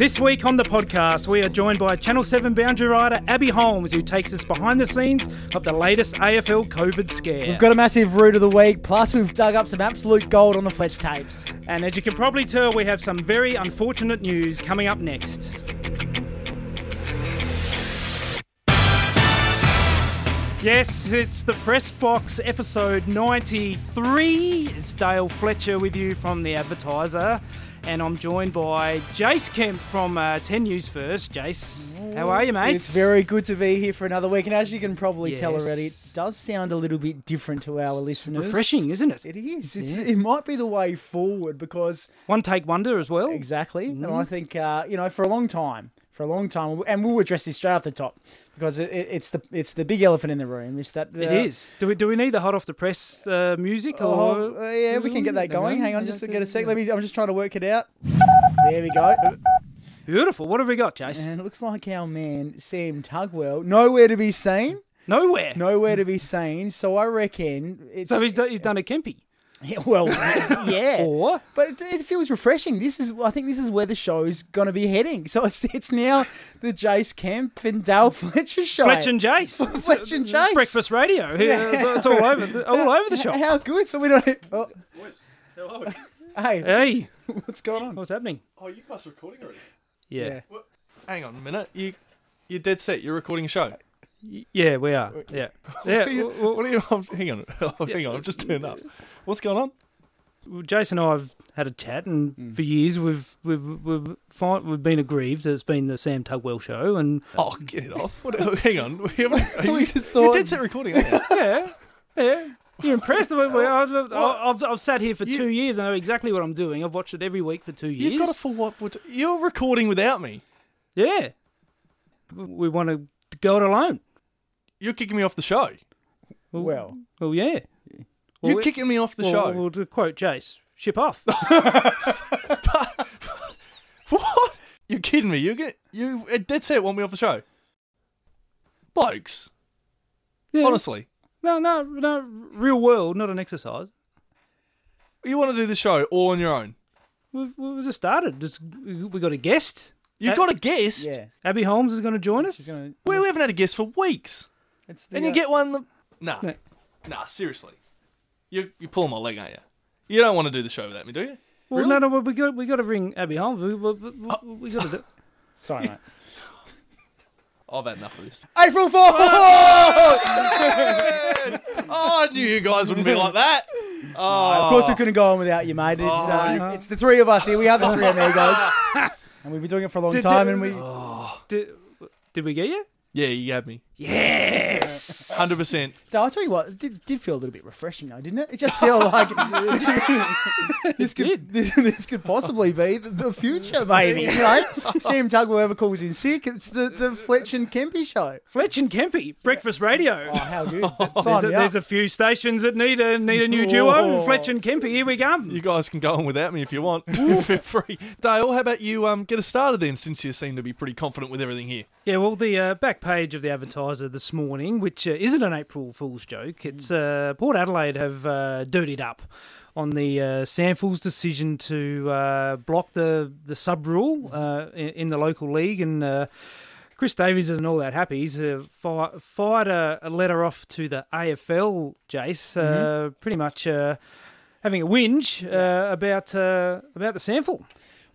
This week on the podcast, we are joined by Channel 7 boundary rider Abbey Holmes, who takes us behind the scenes of the latest AFL COVID scare. We've got a massive root of the week, plus we've dug up some absolute gold on the Fletch tapes. and as you can probably tell, we have some very unfortunate news coming up next. Yes, it's the Press Box episode 93. It's Dale Fletcher with you from The Advertiser. And I'm joined by Jace Kemp from uh, 10 News First. Jace, how are you, mate? It's very good to be here for another week, and as you can probably tell already, it does sound a little bit different to our listeners. refreshing, isn't it? It is. It's, Yeah. It might be the way forward because One take wonder as well. exactly, and Mm-hmm. I think uh, you know for a long time, for a long time, and we'll address this straight off the top because it, it, it's the it's the big elephant in the room. It's that uh, It is. Do we do we need the hot off the press uh, music or? Oh, uh, yeah, we can get that going. Hang on, just to get a sec. Let me. I'm just trying to work it out. There we go. Beautiful. What have we got, Jace? And it looks like our man Sam Tugwell nowhere to be seen. Nowhere. Nowhere to be seen. So I reckon it's So he's done, he's done a Kempy. Yeah, well, yeah. Or But it, it feels refreshing. This is, I think, this is where the show's going to be heading. So it's it's now the Jace Kemp and Dale Fletcher show. Fletch and Jace. Fletch and Jace. Breakfast radio. Yeah. It's, it's all over the, all over the shop. How good? So we don't. Oh, hey, Hey, what's going on? what's happening? Oh, you guys are recording already? Yeah. Hang on a minute. You, you're dead set. You're recording a show. Yeah, we are. Yeah. Yeah. What are you? well, well, What are you hang on. Oh, hang on. I've just turned up. What's going on? well, Jason and I have had a chat, and Mm. for years we've we've we've, find, we've been aggrieved that it's been the Sam Tugwell show, and Oh, get it off. What, hang on. We haven't, are you, We just you're thought- dead set recording, aren't yeah, yeah. You're impressed? We- we- I've, I've, I've, I've sat here for You- two years. I know exactly what I'm doing. I've watched it every week for two years. You've got a full what? what you're recording without me. Yeah. We want to go it alone. You're kicking me off the show. Well, Well, yeah. You're we- kicking me off the well, show. Well, to quote Jace, ship off. What? You're kidding me. You're get, you uh, dead set want me off the show. Blokes. Yeah. Honestly. No, no, no. Real world, not an exercise. You want to do the show all on your own. We've, we've just started. Just, we got a guest. You've Uh, got a guest. yeah. Abbey Holmes is going to join us. Gonna, Well, we haven't had a guest for weeks. it's the, And you uh, get one. The... Nah, No. nah. Seriously, you you pulling my leg, aren't you? You don't want to do the show without me, do you? Well, Really? no, no, we got we got to bring Abbey Holmes. We, we, we, we got to do. Sorry, mate. I've had enough of this. April Fool! Oh, I knew you guys wouldn't be like that. Oh, Of course, we couldn't go on without you, mate. It's, Oh, uh, it's the three of us here. We are the three amigos. and we've been doing it for a long Did- time. did- and we. Did, did we get you? Yeah, you had me. Yes. Hundred percent. So I'll tell you what, it did, did feel a little bit refreshing though, didn't it? It just felt like this could this, this could possibly be the, the future, maybe. You know, Sam Tugwell ever calls in sick, it's the, the Fletch and Kempy show. Fletch and Kempy, breakfast radio. Oh, how good! There's a, there's a few stations that need a need a new duo. Whoa. Fletch and Kempy, here we come. You guys can go on without me if you want. Feel free. Dale, how about you um, get us started then, since you seem to be pretty confident with everything here. Yeah, well, the uh, back page of the This morning, which uh, isn't an April Fool's joke, it's uh, Port Adelaide have uh, dirtied up on the uh, SANFL's decision to uh, block the the sub rule uh, in, in the local league, and uh, Chris Davies isn't all that happy. He's uh, fi- fired a, a letter off to the AFL, Jace, uh, pretty much. Uh, Having a whinge uh, about uh, about the SANFL.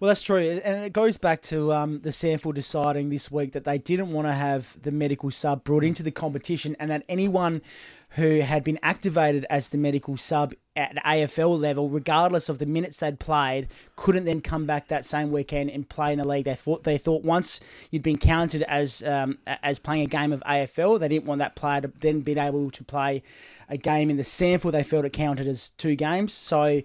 Well, that's true, and it goes back to um, the SANFL deciding this week that they didn't want to have the medical sub brought into the competition, and that anyone who had been activated as the medical sub at AFL level, regardless of the minutes they'd played, couldn't then come back that same weekend and play in the league. They thought they thought once you'd been counted as um, as playing a game of AFL, they didn't want that player to then be able to play a game in the SANFL. They felt it counted as two games, so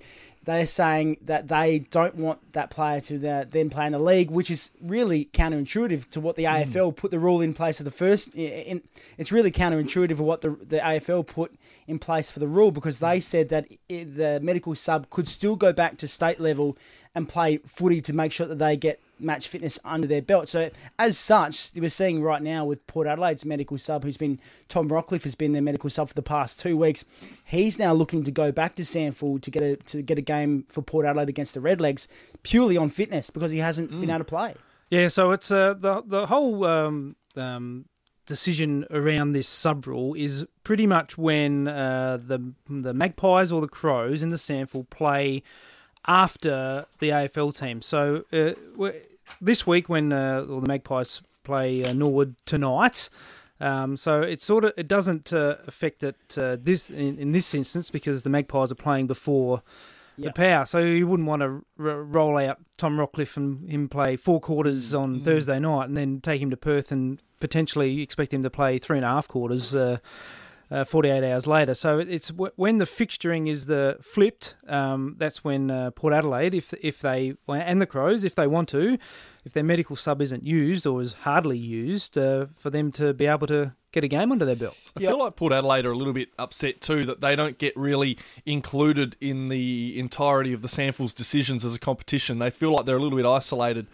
they're saying that they don't want that player to the, then play in the league, which is really counterintuitive to what the hmm. AFL put the rule in place of the first. In, it's really counterintuitive of what the, the AFL put in place for the rule because they hmm. said that the medical sub could still go back to state level and play footy to make sure that they get match fitness under their belt. So as such, we're seeing right now with Port Adelaide's medical sub, who's been Tom Rockliff has been their medical sub for the past two weeks. He's now looking to go back to SANFL to get a to get a game for Port Adelaide against the Redlegs purely on fitness because he hasn't been able to play. Yeah, so it's uh, the the whole um, um, decision around this sub rule is pretty much when uh, the the Magpies or the Crows in the SANFL play after the AFL team. So uh, this week when uh, well, the Magpies play uh, Norwood tonight. Um, so it sort of it doesn't uh, affect it uh, this in, in this instance because the Magpies are playing before the power. So you wouldn't want to r- roll out Tom Rockliff and him play four quarters on Thursday night and then take him to Perth and potentially expect him to play three and a half quarters. Uh, uh, 48 hours later. So it's w- when the fixturing is the flipped. Um, that's when uh, Port Adelaide, if if they and the Crows, if they want to, if their medical sub isn't used or is hardly used, uh, for them to be able to get a game under their belt. I feel like Port Adelaide are a little bit upset too that they don't get really included in the entirety of the SANFL's decisions as a competition. They feel like they're a little bit isolated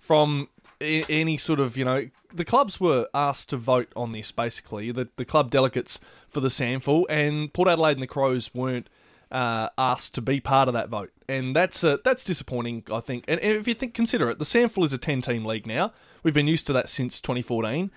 from any sort of, you know, the clubs were asked to vote on this basically, the, the club delegates for the SANFL, and Port Adelaide and the Crows weren't uh, asked to be part of that vote, and that's uh, that's disappointing, I think. And, and if you think consider it, the SANFL is a ten-team league now. We've been used to that since 2014.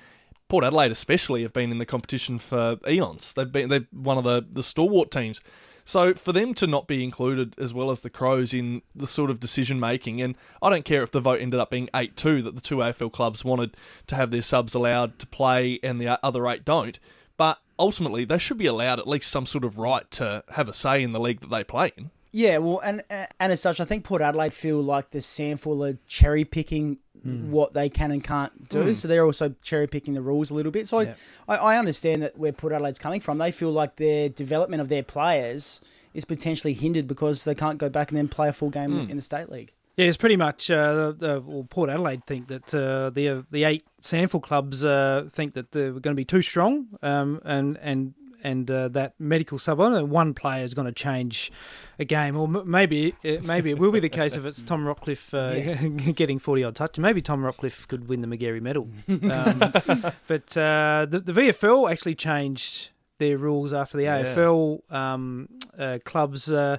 Port Adelaide, especially, have been in the competition for eons. They've been they're one of the the stalwart teams. So for them to not be included as well as the Crows in the sort of decision making, and I don't care if the vote ended up being eight two that the two AFL clubs wanted to have their subs allowed to play and the other eight don't, but ultimately they should be allowed at least some sort of right to have a say in the league that they play in. Yeah, well, and and as such, I think Port Adelaide feel like the SANFL are cherry picking what they can and can't do. So they're also cherry picking the rules a little bit. So Yeah. I, I understand that where Port Adelaide's coming from. They feel like their development of their players is potentially hindered because they can't go back and then play a full game in the state league. Yeah, it's pretty much. Uh, the, well, Port Adelaide think that uh, the the eight SANFL clubs uh, think that they're going to be too strong, um, and and and uh, that medical sub. I don't know, one player is going to change a game, or m- maybe it, maybe it will be the case if it's Tom Rockliff uh, getting forty odd touches. Maybe Tom Rockliff could win the Magarey Medal. Um, but uh, the, the VFL actually changed their rules after the Yeah. AFL um, uh, clubs. Uh,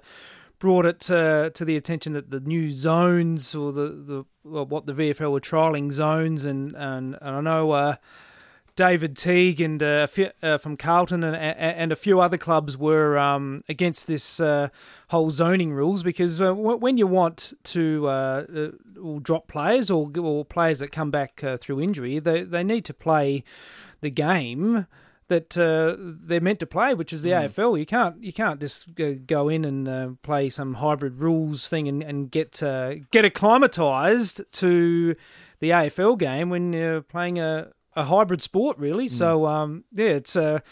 brought it uh, to the attention that the new zones or the, the well, what the VFL were trialing zones and and, and I know uh, David Teague and uh, few, uh, from Carlton and, and a few other clubs were um, against this uh, whole zoning rules because uh, w- when you want to uh, uh, drop players or, or players that come back uh, through injury, they they need to play the game that uh, they're meant to play, which is the AFL. You can't you can't just go, go in and uh, play some hybrid rules thing and, and get uh, get acclimatized to the AFL game when you're playing a, a hybrid sport, really. So um, yeah, it's a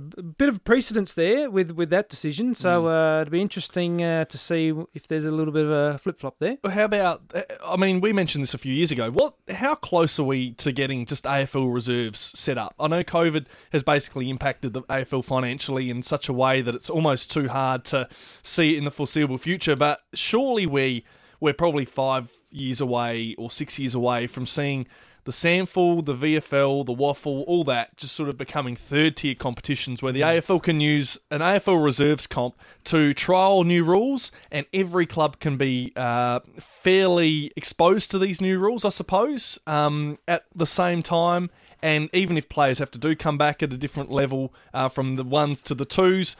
bit of precedence there with, with that decision. So uh, it'll be interesting uh, to see if there's a little bit of a flip flop there. How about? I mean, we mentioned this a few years ago. What? How close are we to getting just AFL reserves set up? I know COVID has basically impacted the AFL financially in such a way that it's almost too hard to see it in the foreseeable future. But surely we we're probably five years away or six years away from seeing the SANFL, the VFL, the WAFL, all that just sort of becoming third tier competitions where the AFL can use an AFL reserves comp to trial new rules and every club can be uh, fairly exposed to these new rules, I suppose, um, at the same time. And even if players have to do come back at a different level uh, from the ones to the twos,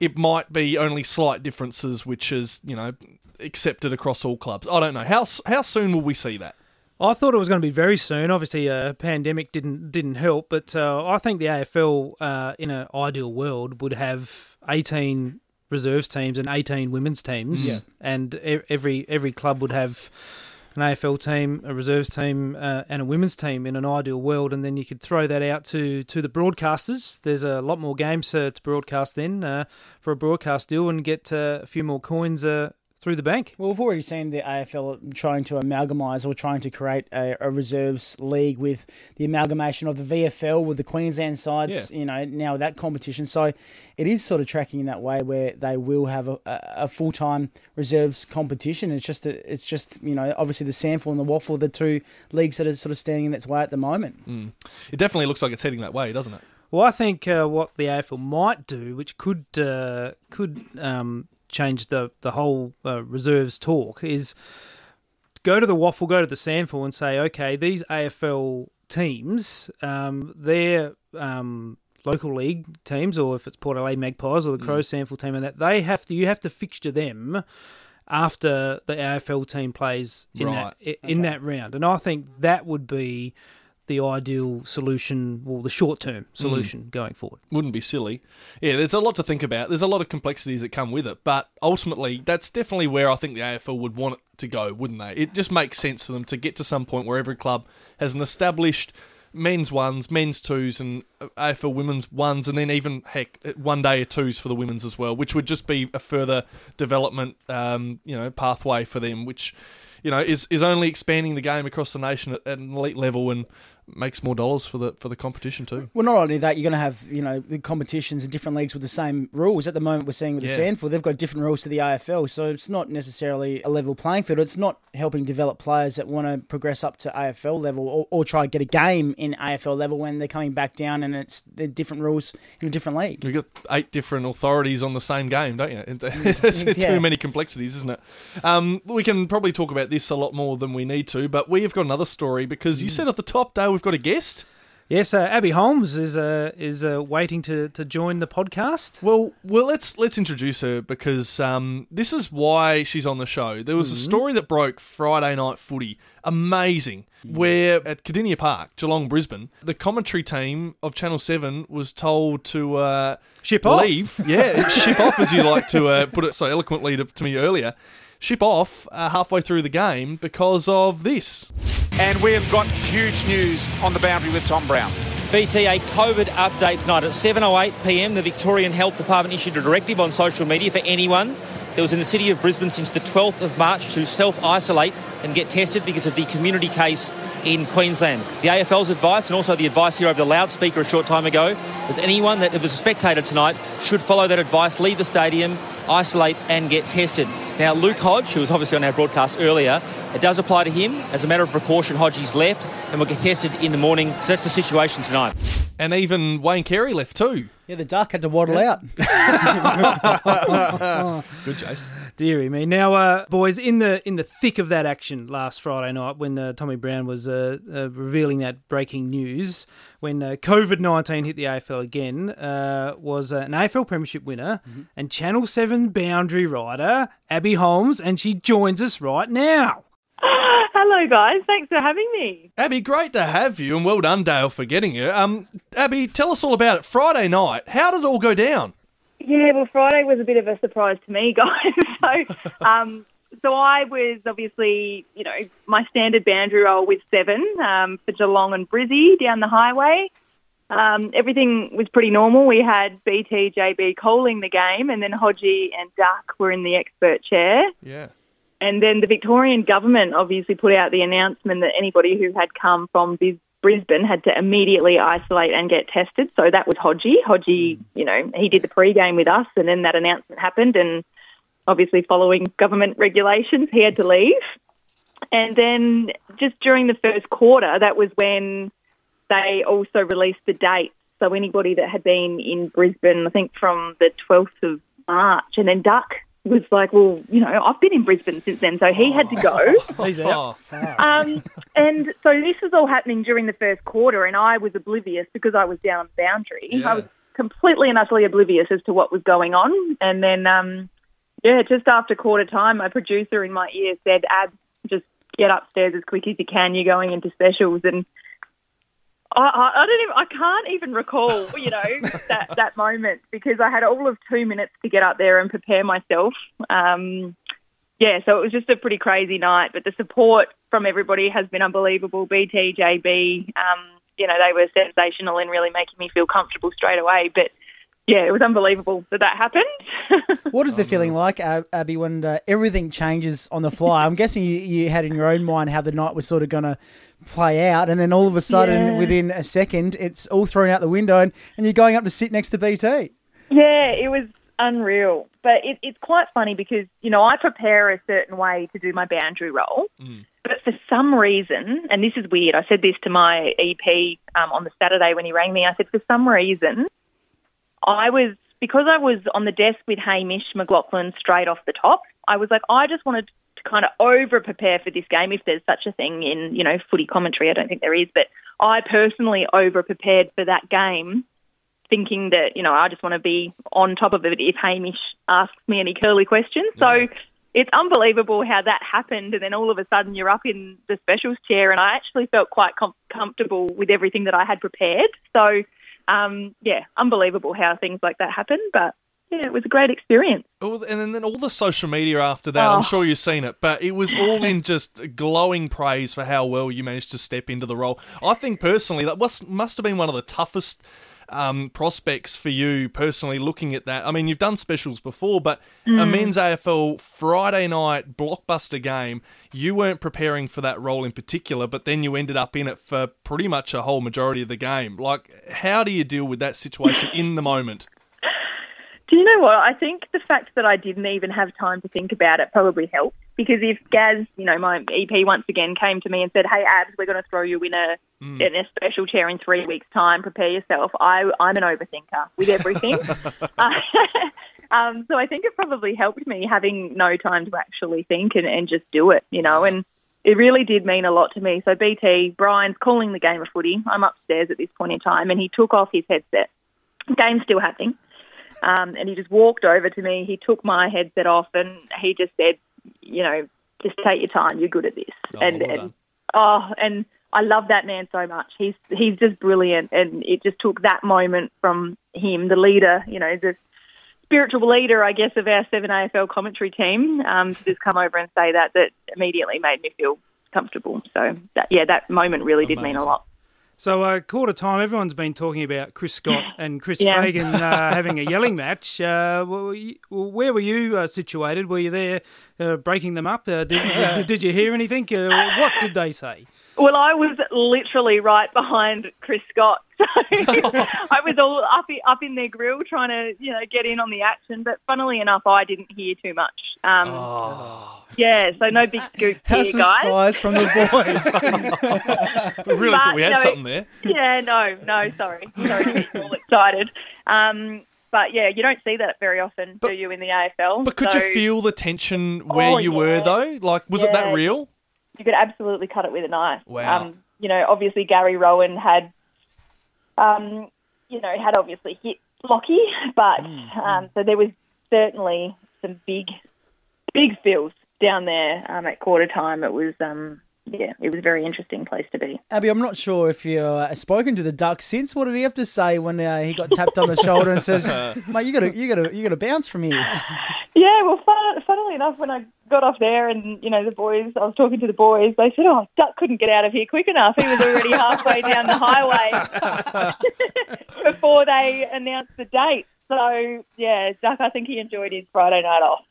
it might be only slight differences, which is, you know, accepted across all clubs. I don't know. How, how soon will we see that? I thought it was going to be very soon. Obviously, a uh, pandemic didn't didn't help, but uh, I think the AFL, uh, in an ideal world, would have eighteen reserves teams and eighteen women's teams, Yeah. and e- every every club would have an AFL team, a reserves team, uh, and a women's team in an ideal world, and then you could throw that out to, to the broadcasters. There's a lot more games uh, to broadcast then uh, for a broadcast deal, and get uh, a few more coins uh, through the bank. Well, we've already seen the AFL trying to amalgamise or trying to create a, a, reserves league with the amalgamation of the VFL with the Queensland sides. Yeah. You know, now that competition, so it is sort of tracking in that way where they will have a, a full time reserves competition. It's just a, it's just you know obviously the SANFL and the WAFL, the two leagues that are sort of standing in its way at the moment. Mm. It definitely looks like it's heading that way, doesn't it? Well, I think uh, what the AFL might do, which could uh, could um, change the the whole uh, reserves talk is go to the WAFL, go to the SANFL, and say, okay, these AFL teams, um, their um, local league teams, or if it's Port Adelaide Magpies or the Crows mm. Team, and that they have to, you have to fixture them after the AFL team plays in right. that in okay. that round, and I think that would be the ideal solution or the short term solution mm. going forward. Wouldn't be silly. Yeah, there's a lot to think about. There's a lot of complexities that come with it, but ultimately, that's definitely where I think the AFL would want it to go, wouldn't they? It just makes sense for them to get to some point where every club has an established men's ones, men's twos, and AFL women's ones, and then even heck, one day or twos for the women's as well, which would just be a further development, um, you know, pathway for them, which you know is is only expanding the game across the nation at, at an elite level and makes more dollars for the for the competition too. Well, not only that, you're going to have you know the competitions in different leagues with the same rules. At the moment, we're seeing with yeah. the SANFL, they've got different rules to the AFL, so it's not necessarily a level playing field. It's not helping develop players that want to progress up to AFL level or, or try to get a game in AFL level when they're coming back down and it's the different rules in a different league. You've got eight different authorities on the same game, don't you? it's yeah. too many complexities, isn't it? Um, we can probably talk about this a lot more than we need to, but we have got another story because you mm. said at the top, Dale, we've got a guest. Yes, uh, Abbey Holmes is uh, is uh, waiting to, to join the podcast. Well, well, let's let's introduce her because um, this is why she's on the show. There was mm-hmm. a story that broke Friday night footy, amazing, where at Kardinia Park, Geelong, Brisbane, the commentary team of Channel Seven was told to uh, ship leave. off. Yeah, ship off, as you like to uh, put it so eloquently to, to me earlier ship off uh, halfway through the game because of this. And we have got huge news on the boundary with Tom Brown. BT, a COVID update tonight at 7.08pm. The Victorian Health Department issued a directive on social media for anyone that was in the city of Brisbane since the 12th of March to self-isolate and get tested because of the community case in Queensland. The AFL's advice and also the advice here over the loudspeaker a short time ago is anyone that was a spectator tonight should follow that advice, leave the stadium, isolate and get tested. Now, Luke Hodge, who was obviously on our broadcast earlier, it does apply to him. As a matter of precaution, Hodgie's left and will get tested in the morning. So that's the situation tonight. And even Wayne Carey left too. Yeah, the duck had to waddle yeah. out. Good, Jace. Deary me. Now, uh, boys, in the in the thick of that action last Friday night, when uh, Tommy Brown was uh, uh revealing that breaking news, when uh, COVID nineteen hit the AFL again, uh, was an AFL Premiership winner mm-hmm. and Channel Seven boundary rider Abbey Holmes, and she joins us right now. Hello, guys. Thanks for having me. Abbey, great to have you, and well done, Dale, for getting here. Um, Abbey, tell us all about it. Friday night, how did it all go down? Yeah, well, Friday was a bit of a surprise to me, guys. so, um, so I was obviously, you know, my standard boundary role with seven um, for Geelong and Brizzy down the highway. Um, everything was pretty normal. We had BT, JB calling the game, and then Hodgie and Duck were in the expert chair. Yeah. And then the Victorian government obviously put out the announcement that anybody who had come from Brisbane had to immediately isolate and get tested. So that was Hodgie. Hodgie, you know, he did the pre-game with us, and then that announcement happened, and obviously following government regulations, he had to leave. And then just during the first quarter, that was when they also released the dates. So anybody that had been in Brisbane, I think from the 12th of March, and then Duck was like, well, you know, I've been in Brisbane since then, so he had to go. He's out. um, and so this was all happening during the first quarter, and I was oblivious because I was down on the boundary. Yeah. I was completely and utterly oblivious as to what was going on. And then, um, yeah, just after quarter time, my producer in my ear said, Ab, just get upstairs as quick as you can. You're going into specials. And I, I, don't even. I can't even recall, you know, that that moment because I had all of two minutes to get up there and prepare myself. Um, yeah, so it was just a pretty crazy night. But the support from everybody has been unbelievable. BT, JB, um, you know, they were sensational in really making me feel comfortable straight away. But yeah, it was unbelievable that that happened. What is the feeling like, Ab- Abbey, when uh, everything changes on the fly? I'm guessing you, you had in your own mind how the night was sort of going to play out, and then all of a sudden, Yeah. within a second, it's all thrown out the window, and, and you're going up to sit next to BT. Yeah, it was unreal. But it, it's quite funny because, you know, I prepare a certain way to do my boundary roll. But for some reason, and this is weird, I said this to my EP um, on the Saturday when he rang me. I said, for some reason, I was, because I was on the desk with Hamish McLachlan straight off the top, I was like, I just wanted to kind of over prepare for this game, if there's such a thing in, you know, footy commentary. I don't think there is, but I personally over prepared for that game thinking that, you know, I just want to be on top of it if Hamish asks me any curly questions. So it's unbelievable how that happened. And then all of a sudden you're up in the specials chair. And I actually felt quite com- comfortable with everything that I had prepared. So, um, yeah, unbelievable how things like that happen. But yeah, it was a great experience. And then all the social media after that, I'm Oh. sure you've seen it, but it was all in just glowing praise for how well you managed to step into the role. I think personally that was, must have been one of the toughest um, prospects for you personally looking at that. I mean, you've done specials before, but a men's AFL Friday night blockbuster game, you weren't preparing for that role in particular, but then you ended up in it for pretty much a whole majority of the game. Like, how do you deal with that situation in the moment? Do you know what? I think the fact that I didn't even have time to think about it probably helped. Because if Gaz, you know, my EP once again came to me and said, "Hey, Abs, we're going to throw you in a in a special chair in three weeks' time. Prepare yourself." I I'm an overthinker with everything, uh, um, so I think it probably helped me having no time to actually think and, and just do it. You know, and it really did mean a lot to me. So BT, Brian's calling the game of footy. I'm upstairs at this point in time, and he took off his headset. Game's still happening. Um, and he just walked over to me. He took my headset off and he just said, you know, just take your time. You're good at this. Oh, and and oh, and I love that man so much. He's he's just brilliant. And it just took that moment from him, the leader, you know, the spiritual leader, I guess, of our seven AFL commentary team, um, to just come over and say that. That immediately made me feel comfortable. So that yeah, that moment really did mean a lot. So, uh, quarter time, everyone's been talking about Chris Scott and Chris Yeah. Fagan uh, having a yelling match. Uh, were you- where were you uh, situated? Were you there uh, breaking them up? Uh, did, did, did you hear anything? Uh, what did they say? Well, I was literally right behind Chris Scott, so I was all up up in their grill trying to you know get in on the action. But funnily enough, I didn't hear too much. Um, Yeah, so no big scoop How's here, the guys. size from the boys? Really But, thought we had no, something there. Yeah, no, no, sorry, sorry to get you all excited. Um, but yeah, you don't see that very often, But- do you, in the AFL? But could So you feel the tension where Oh, you were though? Like, was it that real? you could absolutely cut it with a knife. Wow. Um, you know, obviously Gary Rohan had, um, you know, had obviously hit Lockie, but um, so there was certainly some big, big feels down there um, at quarter time. It was, um, yeah, it was a very interesting place to be. Abbey, I'm not sure if you've uh, spoken to the Duck since. What did he have to say when uh, he got tapped on the shoulder and says, "Mate, you got to, you got to, you got to bounce from here." Yeah, well, fun, funnily enough, when I got off there and, you know, the boys, I was talking to the boys, they said, oh, Duck couldn't get out of here quick enough. He was already halfway down the highway before they announced the date. So, yeah, Duck, I think he enjoyed his Friday night off.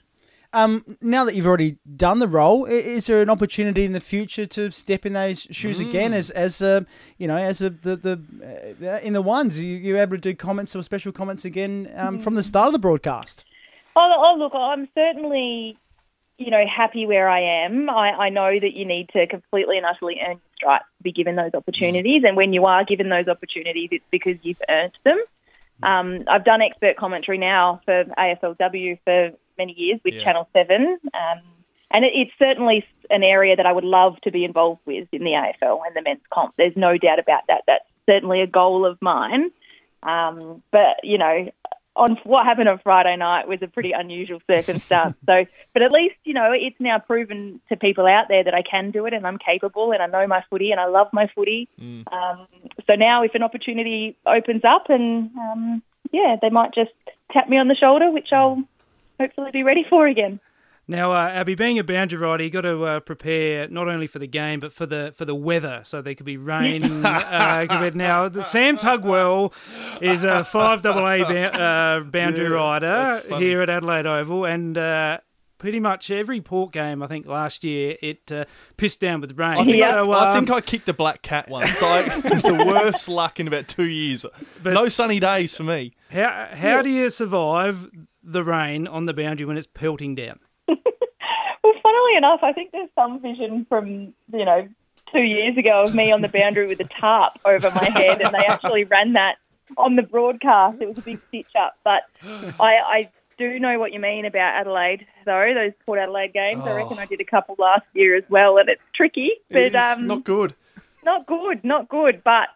Um, now that you've already done the role, is there an opportunity in the future to step in those shoes Mm. again as as uh, you know as a, the the uh, in the ones you you able to do comments or special comments again um, from the start of the broadcast? Oh, oh, look, I'm certainly, you know, happy where I am. I, I know that you need to completely and utterly earn your stripes to be given those opportunities. And when you are given those opportunities, it's because you've earned them. Um, I've done expert commentary now for AFLW for many years with Yeah. Channel 7. Um, and it, it's certainly an area that I would love to be involved with in the AFL and the men's comp. There's no doubt about that. That's certainly a goal of mine. Um, but, you know, on what happened on Friday night was a pretty unusual circumstance. so, but at least you know it's now proven to people out there that I can do it and I'm capable and I know my footy and I love my footy. Um, so now, if an opportunity opens up and um, yeah, they might just tap me on the shoulder, which I'll hopefully be ready for again. Now, uh, Abbey, being a boundary rider, you got to uh, prepare not only for the game but for the for the weather. So there could be rain. uh, could be- now, the Sam Tugwell is a five double A ba- uh, boundary Yeah, rider here at Adelaide Oval, and uh, pretty much every port game, I think last year it uh, pissed down with rain. I think, So, I, I um, think I kicked a black cat once. So I the worst luck in about two years. But- no sunny days for me. how how do you survive the rain on the boundary when it's pelting down? Funnily enough, I think there's some vision from, you know, two years ago of me on the boundary with a tarp over my head, and they actually ran that on the broadcast. It was a big stitch up. But I, I do know what you mean about Adelaide, though, those Port Adelaide games. I reckon I did a couple last year as well, and it's tricky, but It is um, not good. not good, not good, but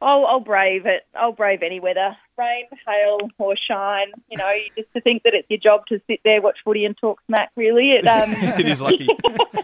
I'll, I'll brave it. I'll brave any weather, rain, hail, or shine. You know, just to think that it's your job to sit there, watch footy, and talk smack. Really, it, um, it is lucky.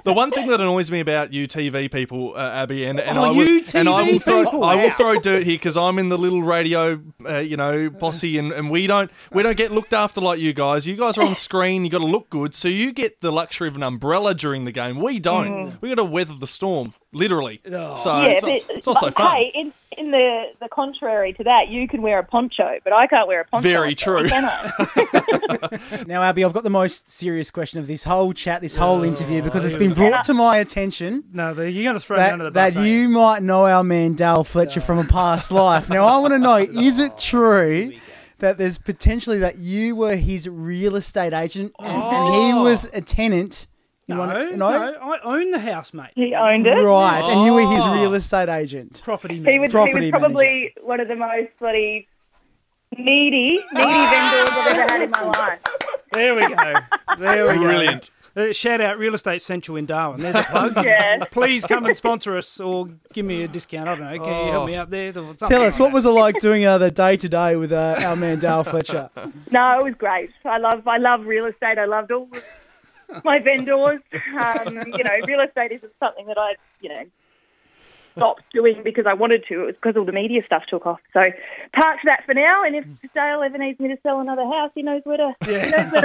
the one thing that annoys me about you TV people, uh, Abbey, and, and Oh, I will, you and I will throw, people. I will Wow. throw dirt here because I'm in the little radio, uh, you know, posse, and, and we don't we don't get looked after like you guys. You guys are on screen, you got to look good, so you get the luxury of an umbrella during the game. We don't. We got to weather the storm, literally. So yeah, it's, not, but, it's not so but fun. Hey, in, in the the contrary to that, you can wear a poncho, but I can't wear a poncho. Very true. Can Now, Abbey, I've got the most serious question of this whole chat, this whole interview, because it's oh, been brought to my attention No, you're going to throw me under the that bus. aren't you might know our man Dale Fletcher from a past life. Now, I want to know: is it true that there's potentially that you were his real estate agent and, and he oh. was a tenant? in No, one- no, I own the house, mate. he owned it. Right, and you were his Oh. real estate agent. Property He man. was, he was probably one of the most bloody needy, needy vendors I've ever had in my life. There we go. There we go. Brilliant. Uh, shout out Real Estate Central in Darwin. There's a plug. Yeah. Please come and sponsor us or give me a discount. I don't know. Can you help me out there? Tell us, like what that. was it like doing uh, the day to day with uh, our man Dale Fletcher? No, it was great. I love I love real estate. I loved all my vendors. Um, you know, real estate isn't something that I, you know, stopped doing because I wanted to. It was because all the media stuff took off. So parked that for now. And if Dale ever needs me to sell another house, he knows where to. Yeah. knows where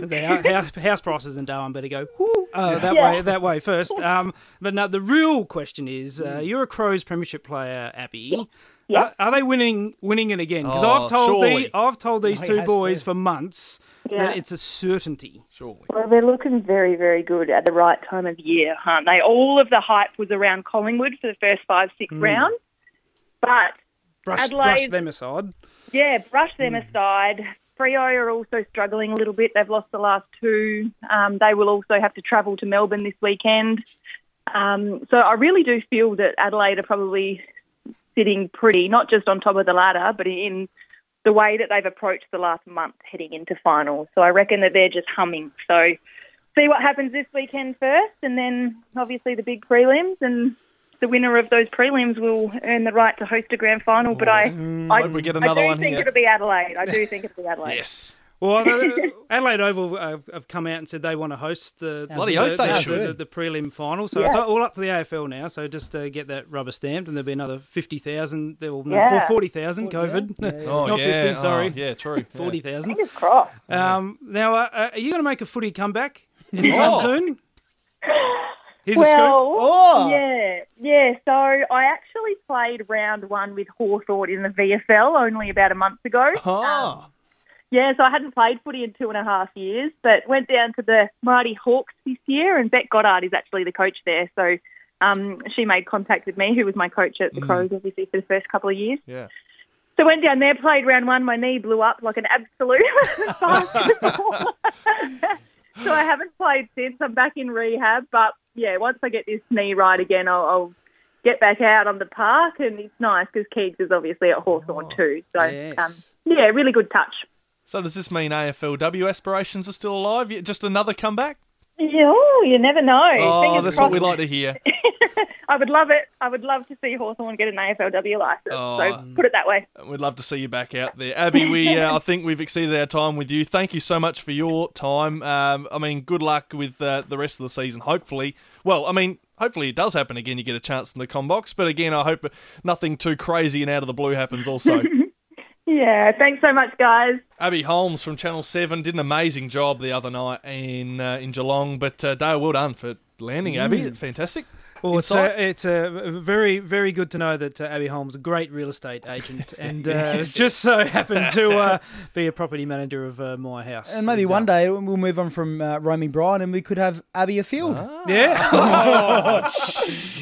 to the house, house prices in Darwin better go whoo, uh, that Yeah. way that way first. Um, but now the real question is, uh, you're a Crows Premiership player, Abbey. Yeah. Are, are they winning winning it again? Because Oh, I've told surely. the, I've told these he two boys to. for months Yeah. that it's a certainty. Surely. Well, they're looking very, very good at the right time of year, aren't they? All of the hype was around Collingwood for the first five, six rounds. But Brush, Adelaide- brush them aside. Yeah, brush them aside. Freo are also struggling a little bit. They've lost the last two. Um, they will also have to travel to Melbourne this weekend. Um, so I really do feel that Adelaide are probably sitting pretty, not just on top of the ladder, but in the way that they've approached the last month heading into finals. So I reckon that they're just humming. So see what happens this weekend first, and then obviously the big prelims and. The winner of those prelims will earn the right to host a grand final, but I, mm, I, Hope I do think here. it'll be Adelaide. I do think it'll be Adelaide. Yes. Well, Adelaide Oval uh, have come out and said they want to host the Bloody the, oath they the, should. the, the prelim final. So Yeah. it's all up to the AFL now. So just uh, get that rubber stamped, and there'll be another fifty thousand. There will Yeah. forty thousand. COVID, Oh, not yeah. fifty. Sorry, Oh, yeah, true. forty thousand. Fingers crossed. Um, now, uh, uh, are you going to make a footy comeback anytime Oh. soon? Here's a. Well, Oh. yeah, yeah. So I actually played round one with Hawthorn in the VFL only about a month ago. Ah. Yeah, so I hadn't played footy in two and a half years, but went down to the Mighty Hawks this year, and Beck Goddard is actually the coach there. So um, she made contact with me, who was my coach at the Crows, obviously, for the first couple of years. Yeah. So went down there, played round one. My knee blew up like an absolute so I haven't played since. I'm back in rehab, but yeah, once I get this knee right again, I'll, I'll get back out on the park, and it's nice because Keegs is obviously at Hawthorn too. So yes. um, yeah, really good touch. So does this mean AFLW aspirations are still alive? Just another comeback? Yeah, oh, you never know. Oh, Fingers that's what we like to hear. I would love it. I would love to see Hawthorn get an AFLW license. Oh. So put it that way. We'd love to see you back out there, Abbey. We, uh, I think we've exceeded our time with you. Thank you so much for your time. Um, I mean, good luck with uh, the rest of the season. Hopefully, well, I mean, hopefully it does happen again. You get a chance in the com box, but again, I hope nothing too crazy and out of the blue happens. Also, Yeah, thanks so much, guys. Abbey Holmes from Channel Seven did an amazing job the other night in uh, in Geelong. But uh, Dale, well done for landing, Abbey. Fantastic. Well, it's Inside? uh, it's uh, very very good to know that uh, Abbey Holmes, a great real estate agent, and uh, just so happened to uh, be a property manager of uh, my house. And maybe uh, one day we'll move on from uh, roaming Brian and we could have Abby Afield. yeah.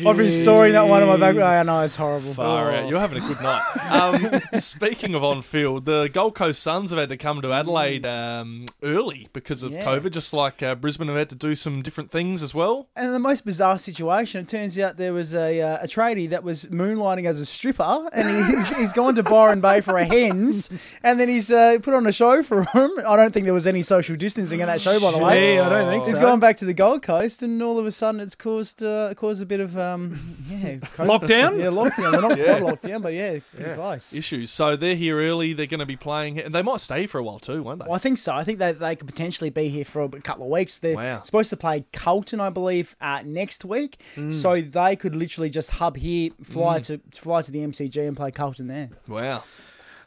I've been storing that one in my back. I know it's horrible. Far out. You're having a good night. Um, speaking of on field, the Gold Coast Suns have had to come to Adelaide um, early because of Yeah. COVID, just like uh, Brisbane have had to do some different things as well. And the most bizarre situation, it turns out there was a, uh, a tradie that was moonlighting as a stripper, and he's, he's gone to Byron Bay for a hens, and then he's uh, put on a show for him. I don't think there was any social distancing in that show, by the way. Gee, I don't think He's so. gone back to the Gold Coast, and all of a sudden it's caused uh, caused a bit of um, yeah Lockdown? Yeah, lockdown. Well, not Yeah. quite lockdown, but yeah, pretty close. Issues. So they're here early. They're going to be playing, and they might stay for a while too, won't they? Well, I think so. I think that they could potentially be here for a couple of weeks. They're Wow. supposed to play Carlton, I believe, uh, next week. Mm. So they could literally just hub here, fly to fly to the MCG, and play Carlton there. Wow.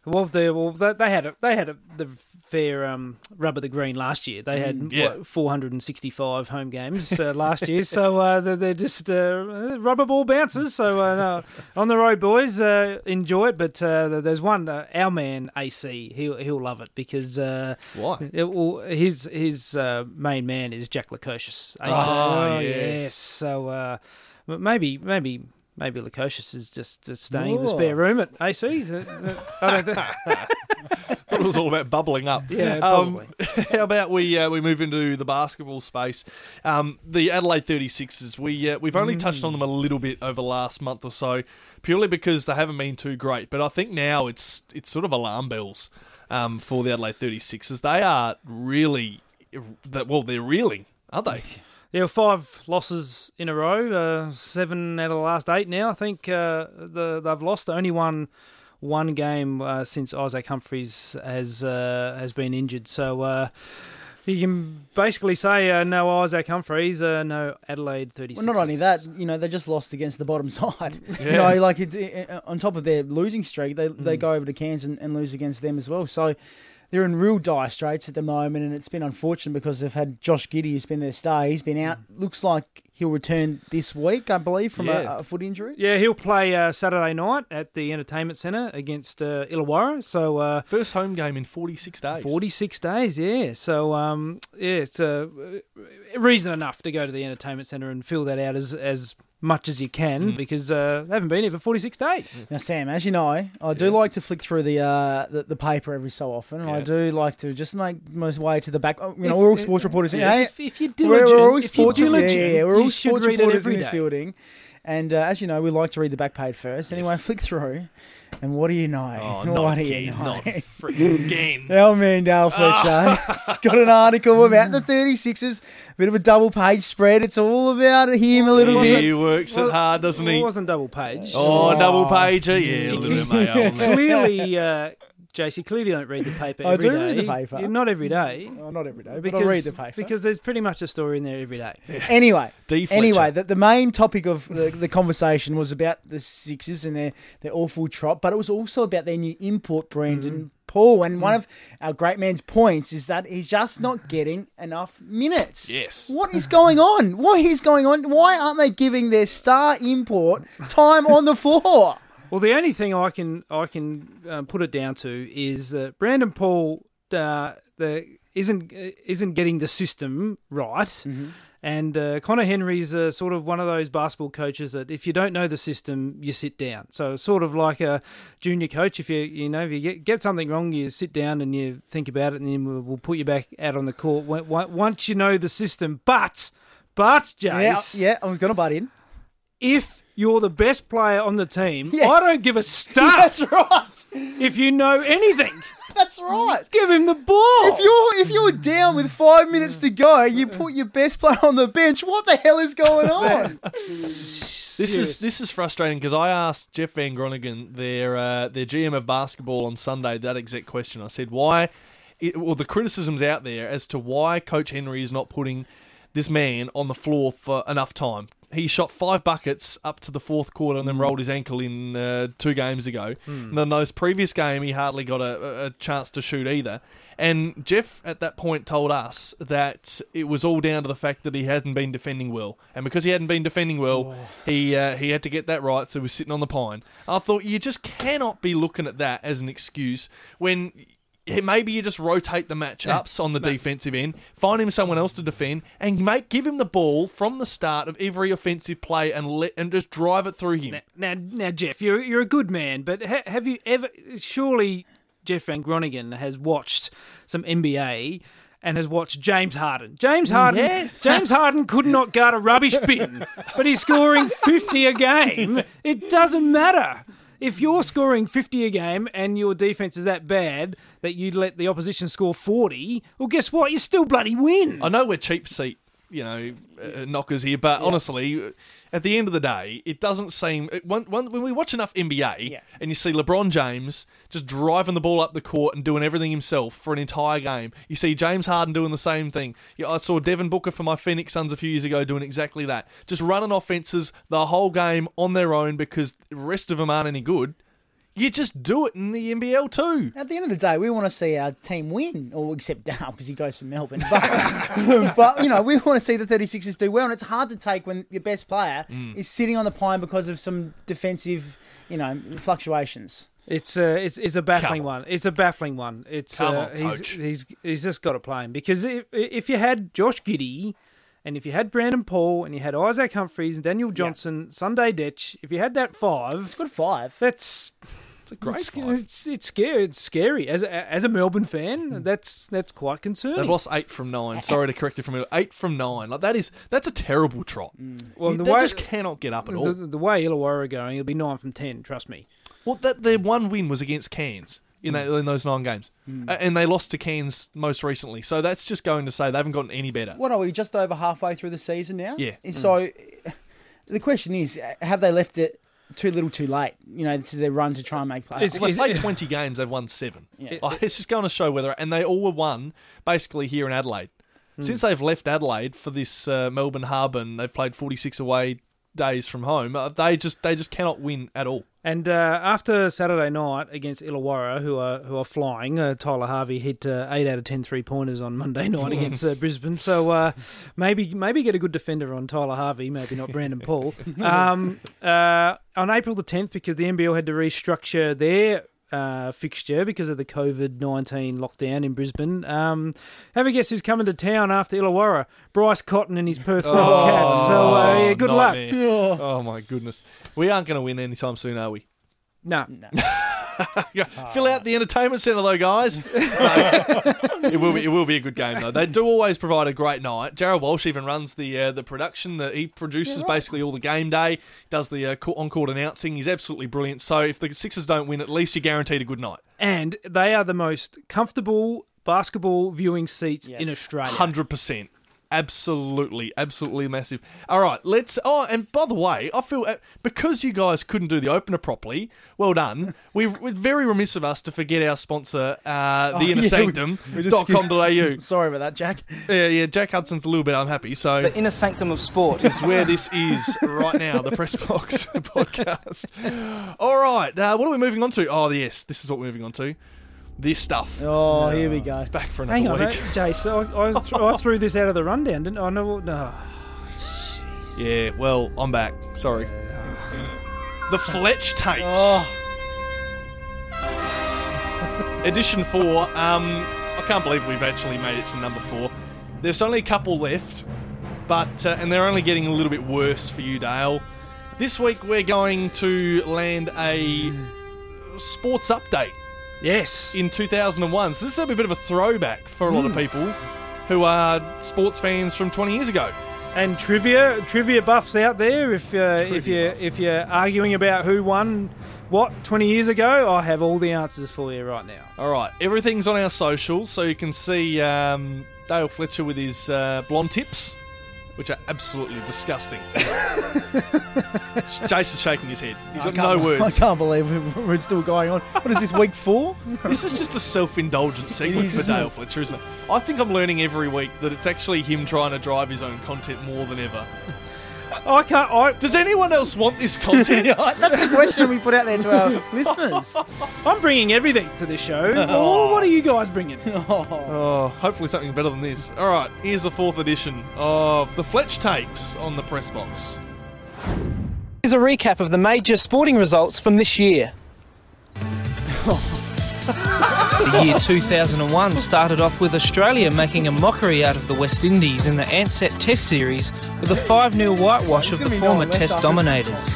Well, they well they, they had a, they had a, the fair um, rub of the green last year. They had Yeah. what, 465 home games uh, last year, so uh, they're, they're just uh, rubber ball bouncers. So uh, no, on the road, boys, uh, enjoy it. But uh, there's one, uh, our man AC, he'll he'll love it because uh, Why? it, well, his his main man is Jack Lukosius. AC. Oh, yes. yes. So uh, maybe maybe. Maybe Lukosius is just, just staying in the spare room at AC's. Uh, uh, I don't think. thought it was all about bubbling up. Yeah, Um, probably. how about we uh, we move into the basketball space? Um, the Adelaide 36ers. We uh, we've only touched on them a little bit over the last month or so, purely because they haven't been too great. But I think now it's it's sort of alarm bells um, for the Adelaide 36ers. They are really that well, they're reeling, aren't they? Yeah, five losses in a row. Uh, seven out of the last eight now. I think uh, the, they've lost only one one game uh, since Isaac Humphries has uh, has been injured. So uh, you can basically say uh, no Isaac Humphries, uh, no Adelaide thirty Well, not only that, you know, they just lost against the bottom side. You know, like it, it- on top of their losing streak, they they go over to Cairns and, and lose against them as well. So they're in real dire straits at the moment, and it's been unfortunate because they've had Josh Giddey, who's been their star. He's been out. Looks like he'll return this week, I believe, from Yeah. a, a foot injury. Yeah, he'll play uh, Saturday night at the Entertainment Centre against uh, Illawarra. So uh, First home game in 46 days. 46 days, yeah. So, um, yeah, it's uh, reason enough to go to the entertainment centre and fill that out as as much as you can because uh, they haven't been here for 46 days. Now, Sam, as you know, I do like to flick through the, uh, the the paper every so often, and I do like to just make my way to the back. oh, You know, we're all sports reporters. Yeah, if, if you're we're, we're all if sports you're yeah, diligent, yeah, yeah, we're all should sports reporters in this building. And uh, as you know, we like to read the back page first. Anyway, flick through, and what do you know? Oh, what do again, you know? not freaking again. Our man Dale Fletcher has got an article about the 36ers. A bit of a double page spread. It's all about him a little bit. He works it hard, doesn't Well, he? it wasn't double page. Oh, double pager, yeah, a little bit, mate. clearly, uh, JC, clearly don't read the paper I do day. read the paper. Not every day. Oh, not every day, but Because, I'll read the paper. because there's pretty much a story in there every day. Anyway, D. Anyway, the, the main topic of the, the conversation was about the Sixers and their, their awful trot, but it was also about their new import, Brandon Mm-hmm. Paul. And one of our great man's points is that he's just not getting enough minutes. Yes. What is going on? What is going on? Why aren't they giving their star import time on the floor? Well, the only thing I can I can um, put it down to is that Brandon Paul uh, the isn't uh, isn't getting the system right, Mm-hmm. and uh, Conner Henry's uh, sort of one of those basketball coaches that if you don't know the system, you sit down. So it's sort of like a junior coach. If you you know if you get get something wrong, you sit down and you think about it, and then we'll, we'll put you back out on the court once you know the system. But but Yeah, yeah, I was going to butt in. if you're the best player on the team, Yes. I don't give a start That's right. if you know anything. That's right. Give him the ball. If you're if you're down with five minutes to go, you put your best player on the bench. What the hell is going on? This is this is frustrating because I asked Jeff Van Groningen, their uh, their GM of basketball, on Sunday that exact question. I said, "Why?" It, well, the criticisms out there as to why Coach Henry is not putting this man on the floor for enough time. He shot five buckets up to the fourth quarter and then rolled his ankle in uh, two games ago. And then those previous game, he hardly got a, a chance to shoot either. And Jeff at that point told us that it was all down to the fact that he hadn't been defending well, and because he hadn't been defending well, he uh, he had to get that right. So he was sitting on the pine. I thought you just cannot be looking at that as an excuse when yeah, maybe you just rotate the matchups on the defensive end, find him someone else to defend, and make give him the ball from the start of every offensive play and let and just drive it through him. Now, now, Jeff, you're you're a good man, but ha- have you ever? Surely, Jeff Van Groningen has watched some NBA and has watched James Harden. James mm, Harden. yes. James Harden could not guard a rubbish bin, but he's scoring fifty a game. It doesn't matter. If you're scoring 50 a game and your defense is that bad that you let the opposition score 40, well, guess what? You still bloody win. I know we're cheap seat, you know, uh, knockers here, but honestly, at the end of the day, it doesn't seem it- when, when, when we watch enough NBA Yeah. and you see LeBron James just driving the ball up the court and doing everything himself for an entire game. You see James Harden doing the same thing. Yeah, I saw Devin Booker for my Phoenix Suns a few years ago doing exactly that. Just running offenses the whole game on their own because the rest of them aren't any good. You just do it in the NBL too. At the end of the day, we want to see our team win, or except Dow because he goes for Melbourne. But, but you know, we want to see the 36ers do well, and it's hard to take when your best player Mm. is sitting on the pine because of some defensive, you know, fluctuations. It's uh, it's it's a baffling Come one. It's a baffling one. It's Come uh, on, he's coach. he's he's just got to play him because if if you had Josh Giddey, and if you had Brandon Paul, and you had Isaac Humphries and Daniel Johnson, Sunday Dech, if you had that five, It's good five. that's It's a great it's, five. it's it's scary. It's scary as a, as a Melbourne fan. Hmm. That's that's quite concerning. They've lost eight from nine. Sorry to correct you from eight from nine. Like that is that's a terrible trot. Hmm. well, You- the they way just cannot get up at all. the, the way Illawarra are going, it'll be nine from ten. Trust me. well, that their one win was against Cairns in that in those nine games, hmm. A- and they lost to Cairns most recently. So that's just going to say they haven't gotten any better. What are we just over halfway through the season now? Yeah. And hmm. So the question is, have they left it too little, too late? You know, to their run to try and make playoffs. It's- Well, they played twenty games. They've won seven. Yeah. Like, it's just going to show whether, and they all were won basically here in Adelaide. Hmm. Since they've left Adelaide for this uh, Melbourne hub, and they've played forty six away days from home, uh, they just they just cannot win at all. And uh, after Saturday night against Illawarra, who are who are flying, uh, Tyler Harvey hit uh, eight out of ten three pointers on Monday night against uh, Brisbane. So uh, maybe maybe get a good defender on Tyler Harvey, maybe not Brandon Paul. Um, uh, on April the tenth, because the NBL had to restructure their. Uh, fixture because of the COVID nineteen lockdown in Brisbane. Um, have a guess who's coming to town after Illawarra? Bryce Cotton and his Perth Wildcats. So uh, yeah, good luck. nightmare. Oh my goodness, we aren't going to win anytime soon, are we? No. No, Yeah, Fill out the entertainment centre though, guys. No, it will be it will be a good game though. They do always provide a great night. Jared Walsh even runs the uh, the production. That he produces basically all the game day. Does the uh, on court announcing. He's absolutely brilliant. So if the Sixers don't win, at least you're guaranteed a good night. and they are the most comfortable basketball viewing seats in Australia. Hundred percent. Absolutely, absolutely massive. All right, let's. Oh, and by the way, I feel uh, because you guys couldn't do the opener properly. Well done. We we're very remiss of us to forget our sponsor, uh, the Inner yeah, Sanctum we just- dot com.au. Sorry about that, Jack. Yeah, yeah. Jack Hudson's a little bit unhappy, so The inner sanctum of sport. is where this is right now, the Press Box podcast. All right, uh, what are we moving on to? Oh, yes, this is what we're moving on to. This stuff. Oh, here we go. It's back for another Hang on, week. mate. Jace. I, I, th- I threw this out of the rundown, didn't I? No, no. Yeah, well, I'm back. Sorry. The Fletch tapes. Oh. Edition four. Um, I can't believe we've actually made it to number four. There's only a couple left, but uh, and they're only getting a little bit worse for you, Dale. This week we're going to land a sports update Yes. in 2001. So this will be a bit of a throwback for a lot of people who are sports fans from 20 years ago. And trivia, trivia buffs out there. If uh, if you buffs. if you're arguing about who won what 20 years ago, I have all the answers for you right now. All right, everything's on our socials, so you can see um, Dale Fletcher with his uh, blonde tips, which are absolutely disgusting. Jason's shaking his head. He's got no words. I words. can't believe we're still going on. What is this, week four? This is just a self-indulgent segment is, for isn't Dale it? Fletcher, isn't it? I think I'm learning every week that it's actually him trying to drive his own content more than ever. Oh, I can't. I, Does anyone else want this content? That's the question we put out there to our listeners. I'm bringing everything to this show. Oh. oh, what are you guys bringing? Oh. oh, hopefully something better than this. All right, here's the fourth edition of the Fletch tapes on the press box. Here's a recap of the major sporting results from this year. The year 2001 started off with Australia making a mockery out of the West Indies in the Ansett Test Series with a 5 0 whitewash of the gonna be no former Test dominators.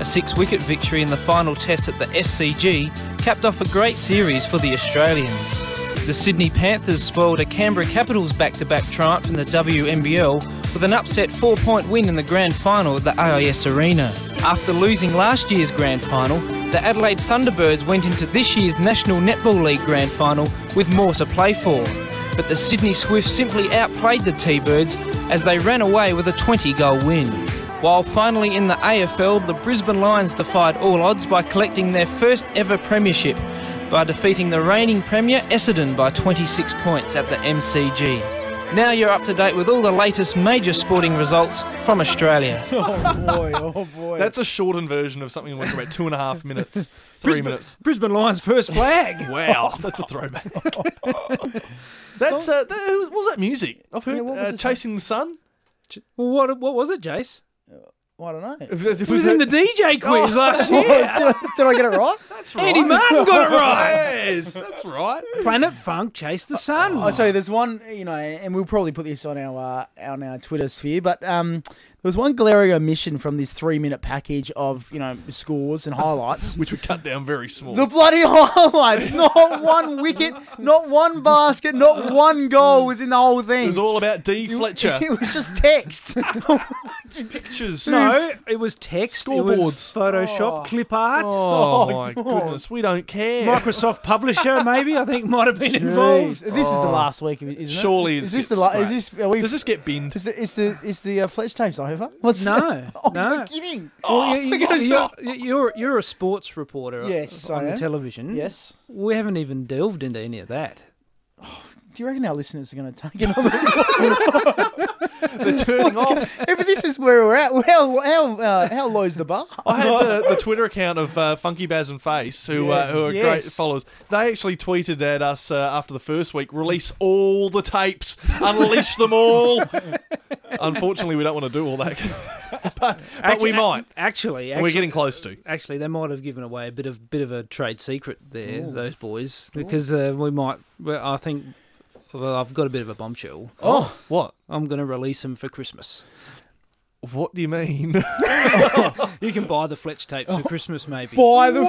A six wicket victory in the final Test at the SCG capped off a great series for the Australians. The Sydney Panthers spoiled a Canberra Capitals back to back triumph in the WNBL with an upset four point win in the grand final at the AIS Arena. After losing last year's grand final, the Adelaide Thunderbirds went into this year's National Netball League grand final with more to play for. But the Sydney Swifts simply outplayed the T Birds as they ran away with a 20 goal win. While finally in the AFL, the Brisbane Lions defied all odds by collecting their first ever premiership by defeating the reigning Premier Essendon by 26 points at the MCG. Now you're up to date with all the latest major sporting results from Australia. Oh boy, oh boy. That's a shortened version of something that went for about two and a half minutes, three Brisbane, minutes. Brisbane Lions first flag. Wow, that's a throwback. that's uh, that, what was that music? I've heard Yeah, uh, Chasing the Sun. well, what what was it, Jace? I don't know. It was in the DJ quiz last year. did, I, did I get it right? That's right. Andy Martin got it right. Yes, that's right. Planet Funk chase the sun. I'll tell you, there's one, you know, and we'll probably put this on our uh, on our Twitter sphere, but um, there was one glaring omission from this three minute package of you know scores and highlights. Which we cut down very small. The bloody highlights! Not one wicket, not one basket, not one goal was in the whole thing. it was all about D Fletcher. It was just text. Pictures. no, it was text. It was Scoreboards. Photoshop, clip art. Oh, my goodness, we don't care. Microsoft Publisher, maybe I think might have been involved. Jeez. This is the last week, of it, isn't it? Surely is this this the gets la- is this? Are we, Does this get binned? is the is the is the uh, Fletch tapes over? What's No, Oh, no. you're kidding. Well, you, we're oh, gonna you, are you're you're a sports reporter Yes, on I the am. television. Yes. we haven't even delved into any of that. Oh, do you reckon our listeners are going to take it on? They're turning off. if this is where we're at, how how uh, how low's the bar? I had the, the Twitter account of uh, Funky Baz and Face, who uh, Yes, who are great followers. They actually tweeted at us uh, after the first week, release all the tapes, unleash them all. Unfortunately, we don't want to do all that, but, but we Actu- might. Actually, And we're getting close to. actually, they might have given away a bit of bit of a trade secret there, those boys, because uh, we might. Well, I think. Well, I've got a bit of a bombshell. Oh, what? I'm going to release them for Christmas. What do you mean? You can buy the Fletch tapes for oh. Christmas, maybe. Buy the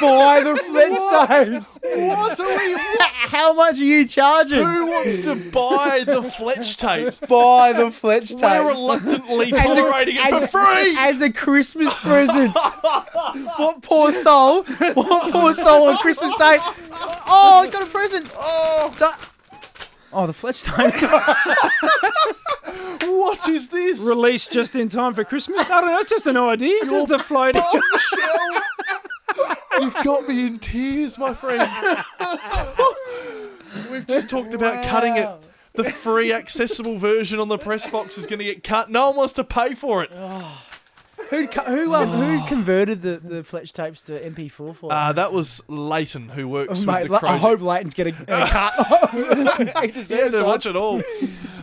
buy the Fletch tapes. what are we? How much are you charging? Who wants to buy the Fletch tapes? Buy the Fletch tapes. We're reluctantly As a- tolerating it as for a- free. as a Christmas present. what poor soul? What poor soul on Christmas Day? Oh, I got a present. Oh, oh, the Fletch tape. What is this? Released just in time for Christmas. I don't know. It's just an idea. Just a floating. You've got me in tears, my friend. We've just talked about cutting it. The free accessible version on the press box is going to get cut. No one wants to pay for it. Oh. Who co- who um, who converted the, the Fletch tapes to MP4 for? Uh, that was Leighton who works Oh, Mate, with the like, I hope Leighton's getting a cut. he Yeah, deserves to one. watch it all.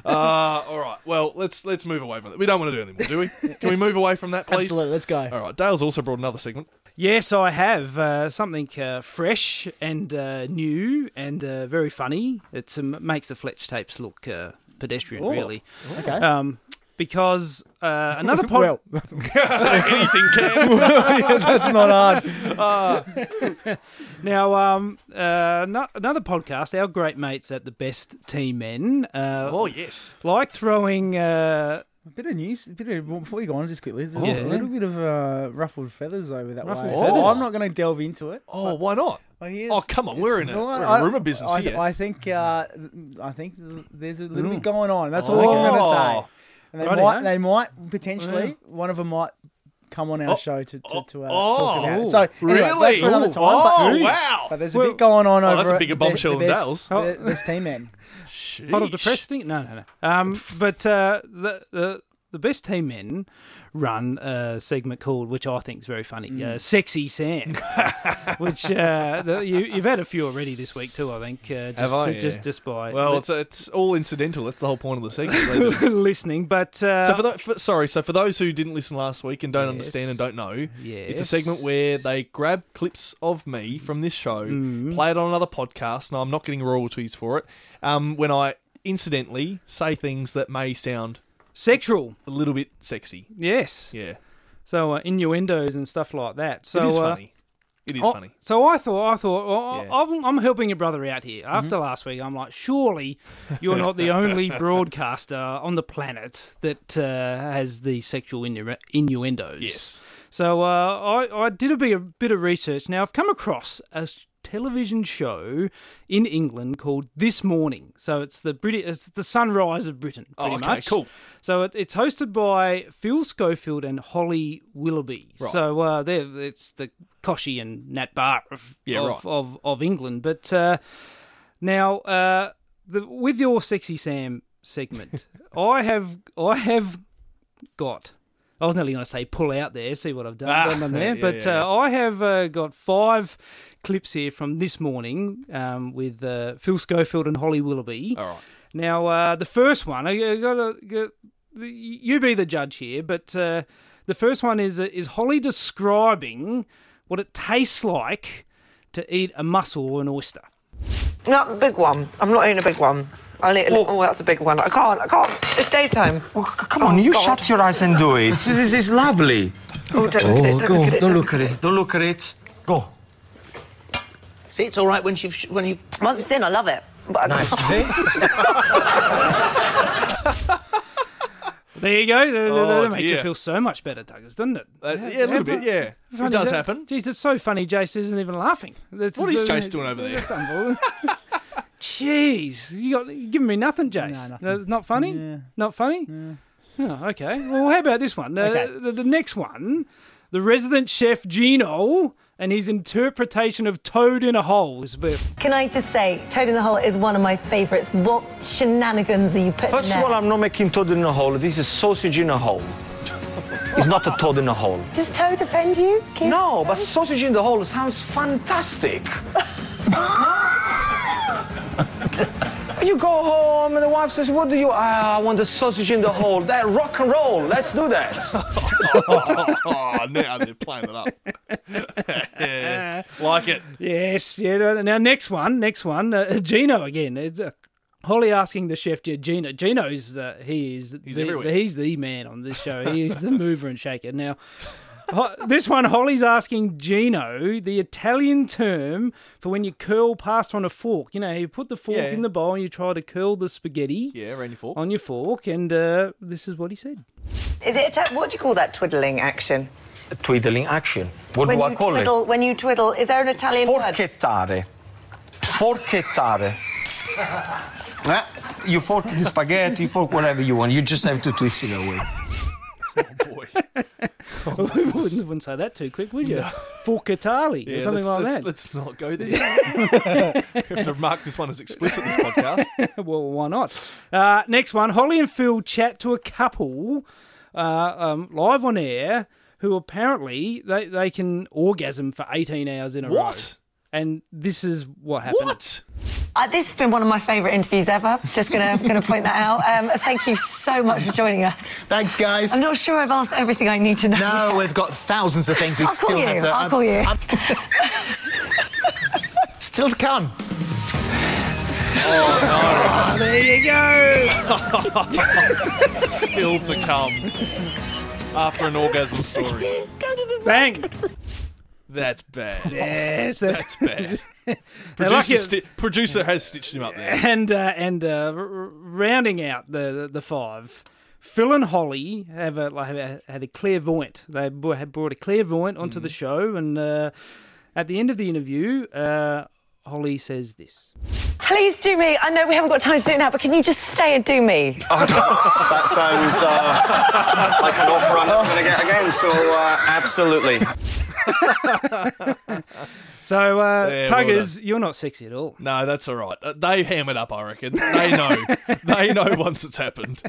Uh, all right. Well, let's let's move away from it. We don't want to do anything more, do we? Can we move away from that, please? Absolutely, let's go. All right. Dale's also brought another segment. Yes, I have uh, something uh, fresh and uh, new and uh, very funny. It um, makes the Fletch tapes look uh, pedestrian, Oh, really. Okay. Um, because uh, another pod- well, Anything can. that's not hard. now um, uh, no- another podcast. Our great mates at the Best Team Men uh, oh yes. like throwing. Uh, A bit of news, a bit of before you go on, just quickly. There's a Yeah. little bit of uh, ruffled feathers over that Ruffled way. feathers? I'm not going to delve into it. Oh, why not? Oh, yes. Oh, come on, we're in a- Well, we're in a I- rumour business I, here. I think, uh, I think there's a little Mm. bit going on. That's all I'm going to say. Oh. And they Rightio. might, they might potentially, one of them might come on our Oh, show to to, to uh, oh, talk about oh, it. So anyway, that's for another time. Oh, but, wow. But there's a Well- bit going on Oh, over. that's a at bigger the- bombshell the than best- Dale's. the- This team man. Hot of the press thing? No, no, no. Um, but uh, the, the the best team men run a segment called, which I think is very funny, uh, "Sexy Sam," which uh, the, you, you've had a few already this week too. I think. Uh, just, Have I? Just Yeah. just by Well, it's it's all incidental. That's the whole point of the segment. Listening, but uh, So for, for sorry, so for those who didn't listen last week and don't Yes. understand and don't know, it's a segment where they grab clips of me from this show, Mm. play it on another podcast. Now I'm not getting royalties for it. Um, when I incidentally say things that may sound sexual, a little bit sexy. yes. Yeah, So uh, innuendos and stuff like that. So it is uh, funny. It is Oh, funny. So I thought, I thought, well, Yeah. I'm, I'm helping your brother out here. After last week, I'm like, surely you're not the only broadcaster on the planet that uh, has the sexual innu- innuendos. Yes. So uh, I, I did a bit, a bit of research. Now I've come across a television show in England called This Morning. So it's the British, it's the sunrise of Britain, Oh, pretty okay, much. cool. So it, it's hosted by Phil Schofield and Holly Willoughby. Right. So uh, they're, it's the Kochie and Nat Barr of Yeah, of, right. of, of England. But uh, now uh, the, with your sexy Sam segment, I have I have got. I was nearly going to say pull out there, see what I've done, Ah, done there. yeah, but yeah, Uh, I have uh, got five clips here from this morning um, with uh, Phil Schofield and Holly Willoughby. All right. Now, uh, the first one, I, I gotta, you be the judge here, but uh, the first one is uh, is Holly describing what it tastes like to eat a mussel or an oyster. Not a big one. I'm not eating a big one. I'll eat a little. Oh, that's a big one. I can't. I can't. It's daytime. Well, c- come on, you God. shut your eyes and do it. This is lovely. Oh, don't look at it. Don't go. look at it. Don't look at it. Don't look at it. Go. See, it's all right when you when you. Once it's in, I love it. But I Nice. See? There you go. That, Oh, that makes you feel so much better, Tuggers, doesn't it? Uh, yeah, a little bit. Yeah, Funny it does happen. Jeez, it's so funny. Jace isn't even laughing. That's, What is Jace doing over there? That's unbelievable. Jeez, you got you giving me nothing, Jace. No, nothing. Uh, not funny. Yeah. Not funny. Oh, okay. Well, how about this one? Uh, Okay. the, the next one, the resident chef Gino and his interpretation of Toad in a Hole is a bit. Can I just say, Toad in the Hole is one of my favourites. What shenanigans are you putting First there? of all, I'm not making toad in a hole. This is sausage in a hole. It's not a toad in a hole. Does Toad offend you? Can you- No, but sausage in the hole sounds fantastic. you go home and the wife says, "What do you? Ah, I want the sausage in the hole. That rock and roll. Let's do that." oh, now they're playing it up. Yeah, like it. Yes, yeah. Now, next one, next one, uh, Gino again. It's uh, Holly asking the chef yeah, Gino. Gino's uh, he is He's the, everywhere. he's the man on this show. He is the mover and shaker. Now, this one, Holly's asking Gino the Italian term for when you curl pasta on a fork. You know, you put the fork Yeah. in the bowl and you try to curl the spaghetti Yeah, around your fork. on your fork, and uh, this is what he said. Is it? A t- what do you call that twiddling action? Twiddling action. What when do I you call twiddle, When you twiddle, is there an it? Italian word? Forchettare. Forchettare. Ah, You fork the spaghetti, you fork whatever you want. You just have to twist it away. we wouldn't, wouldn't say that too quick, would you? Forcatali Yeah, or something like let's, that. Let's not go there. we have to mark this one as explicit. This podcast. well, why not? Uh, next one Holly and Phil chat to a couple uh, um, live on air who apparently they, they can orgasm for 18 hours in a row. What? And this is what happened. What? Uh, this has been one of my favourite interviews ever. Just gonna gonna point that out. Um, thank you so much for joining us. thanks, guys. I'm not sure I've asked everything I need to know. No, we've got thousands of things we I'll still call have to. I'll I'm- call you. I'm- still to come. Oh no! There you go. Still to come. After an orgasm story. Bang. That's bad. Yes, that's bad. That's bad. like Producer, it- sti- producer has stitched him up there. and uh, and uh, r- r- rounding out the, the the five, Phil and Holly have a like, have a- had a clairvoyant. They b- had brought a clairvoyant onto Mm-hmm. the show, and uh, at the end of the interview, uh, Holly says this. Please do me. I know we haven't got time to do it now, but can you just stay and do me? That sounds uh, like an offer I'm not going to get again, so uh, absolutely. So, uh, Yeah, well Tuggers, you're not sexy at all. No, that's all right. Uh, They hammered up, I reckon. They know. they know once it's happened.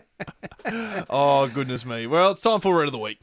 oh, goodness me. Well, it's time for Red of the Week.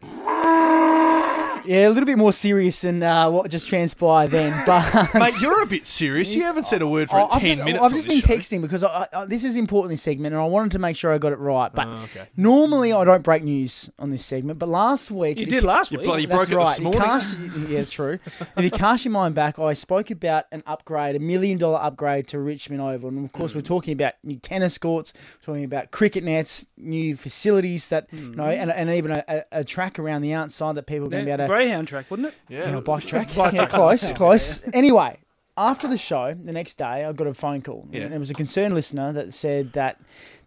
Yeah, a little bit more serious than uh, what just transpired then. But Mate, you're a bit serious. You haven't said a word for Oh, 10 I've just, minutes. I've on just this been show. texting because I, I, this is important this segment, and I wanted to make sure I got it right. But Oh, okay. normally I don't break news on this segment. But last week You if did last You week. bloody That's broke it right. this morning. cast- yeah, it's true. if you cast your mind back, I spoke about an upgrade, a million dollar upgrade to Richmond Oval, and of course we're hmm. talking about new tennis courts, talking about cricket nets, new facilities that you hmm. know, and, and even a, a, a track around the outside that people are going to Yeah, be able to Greyhound track, wouldn't it? Yeah. you know, bike track. yeah, close, close. Anyway, after the show, the next day, I got a phone call. Yeah. And there was a concerned listener that said that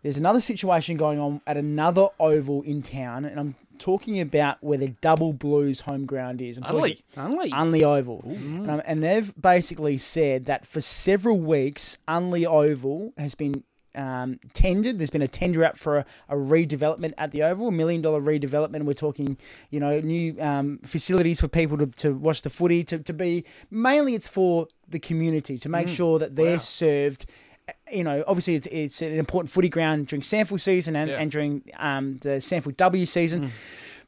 there's another situation going on at another oval in town, and I'm talking about where the Double Blues home ground is. I'm talking Unley. Unley. Unley Oval. And, um, and they've basically said that for several weeks, Unley Oval has been um, tendered. There's been a tender out for a, a redevelopment at the Oval, a million dollar redevelopment. We're talking, you know, new um, facilities for people to, to watch the footy, to, to be mainly it's for the community, to make sure that they're served. You know, obviously it's, it's an important footy ground during SANFL season and, Yeah. and during um, the SANFLW season.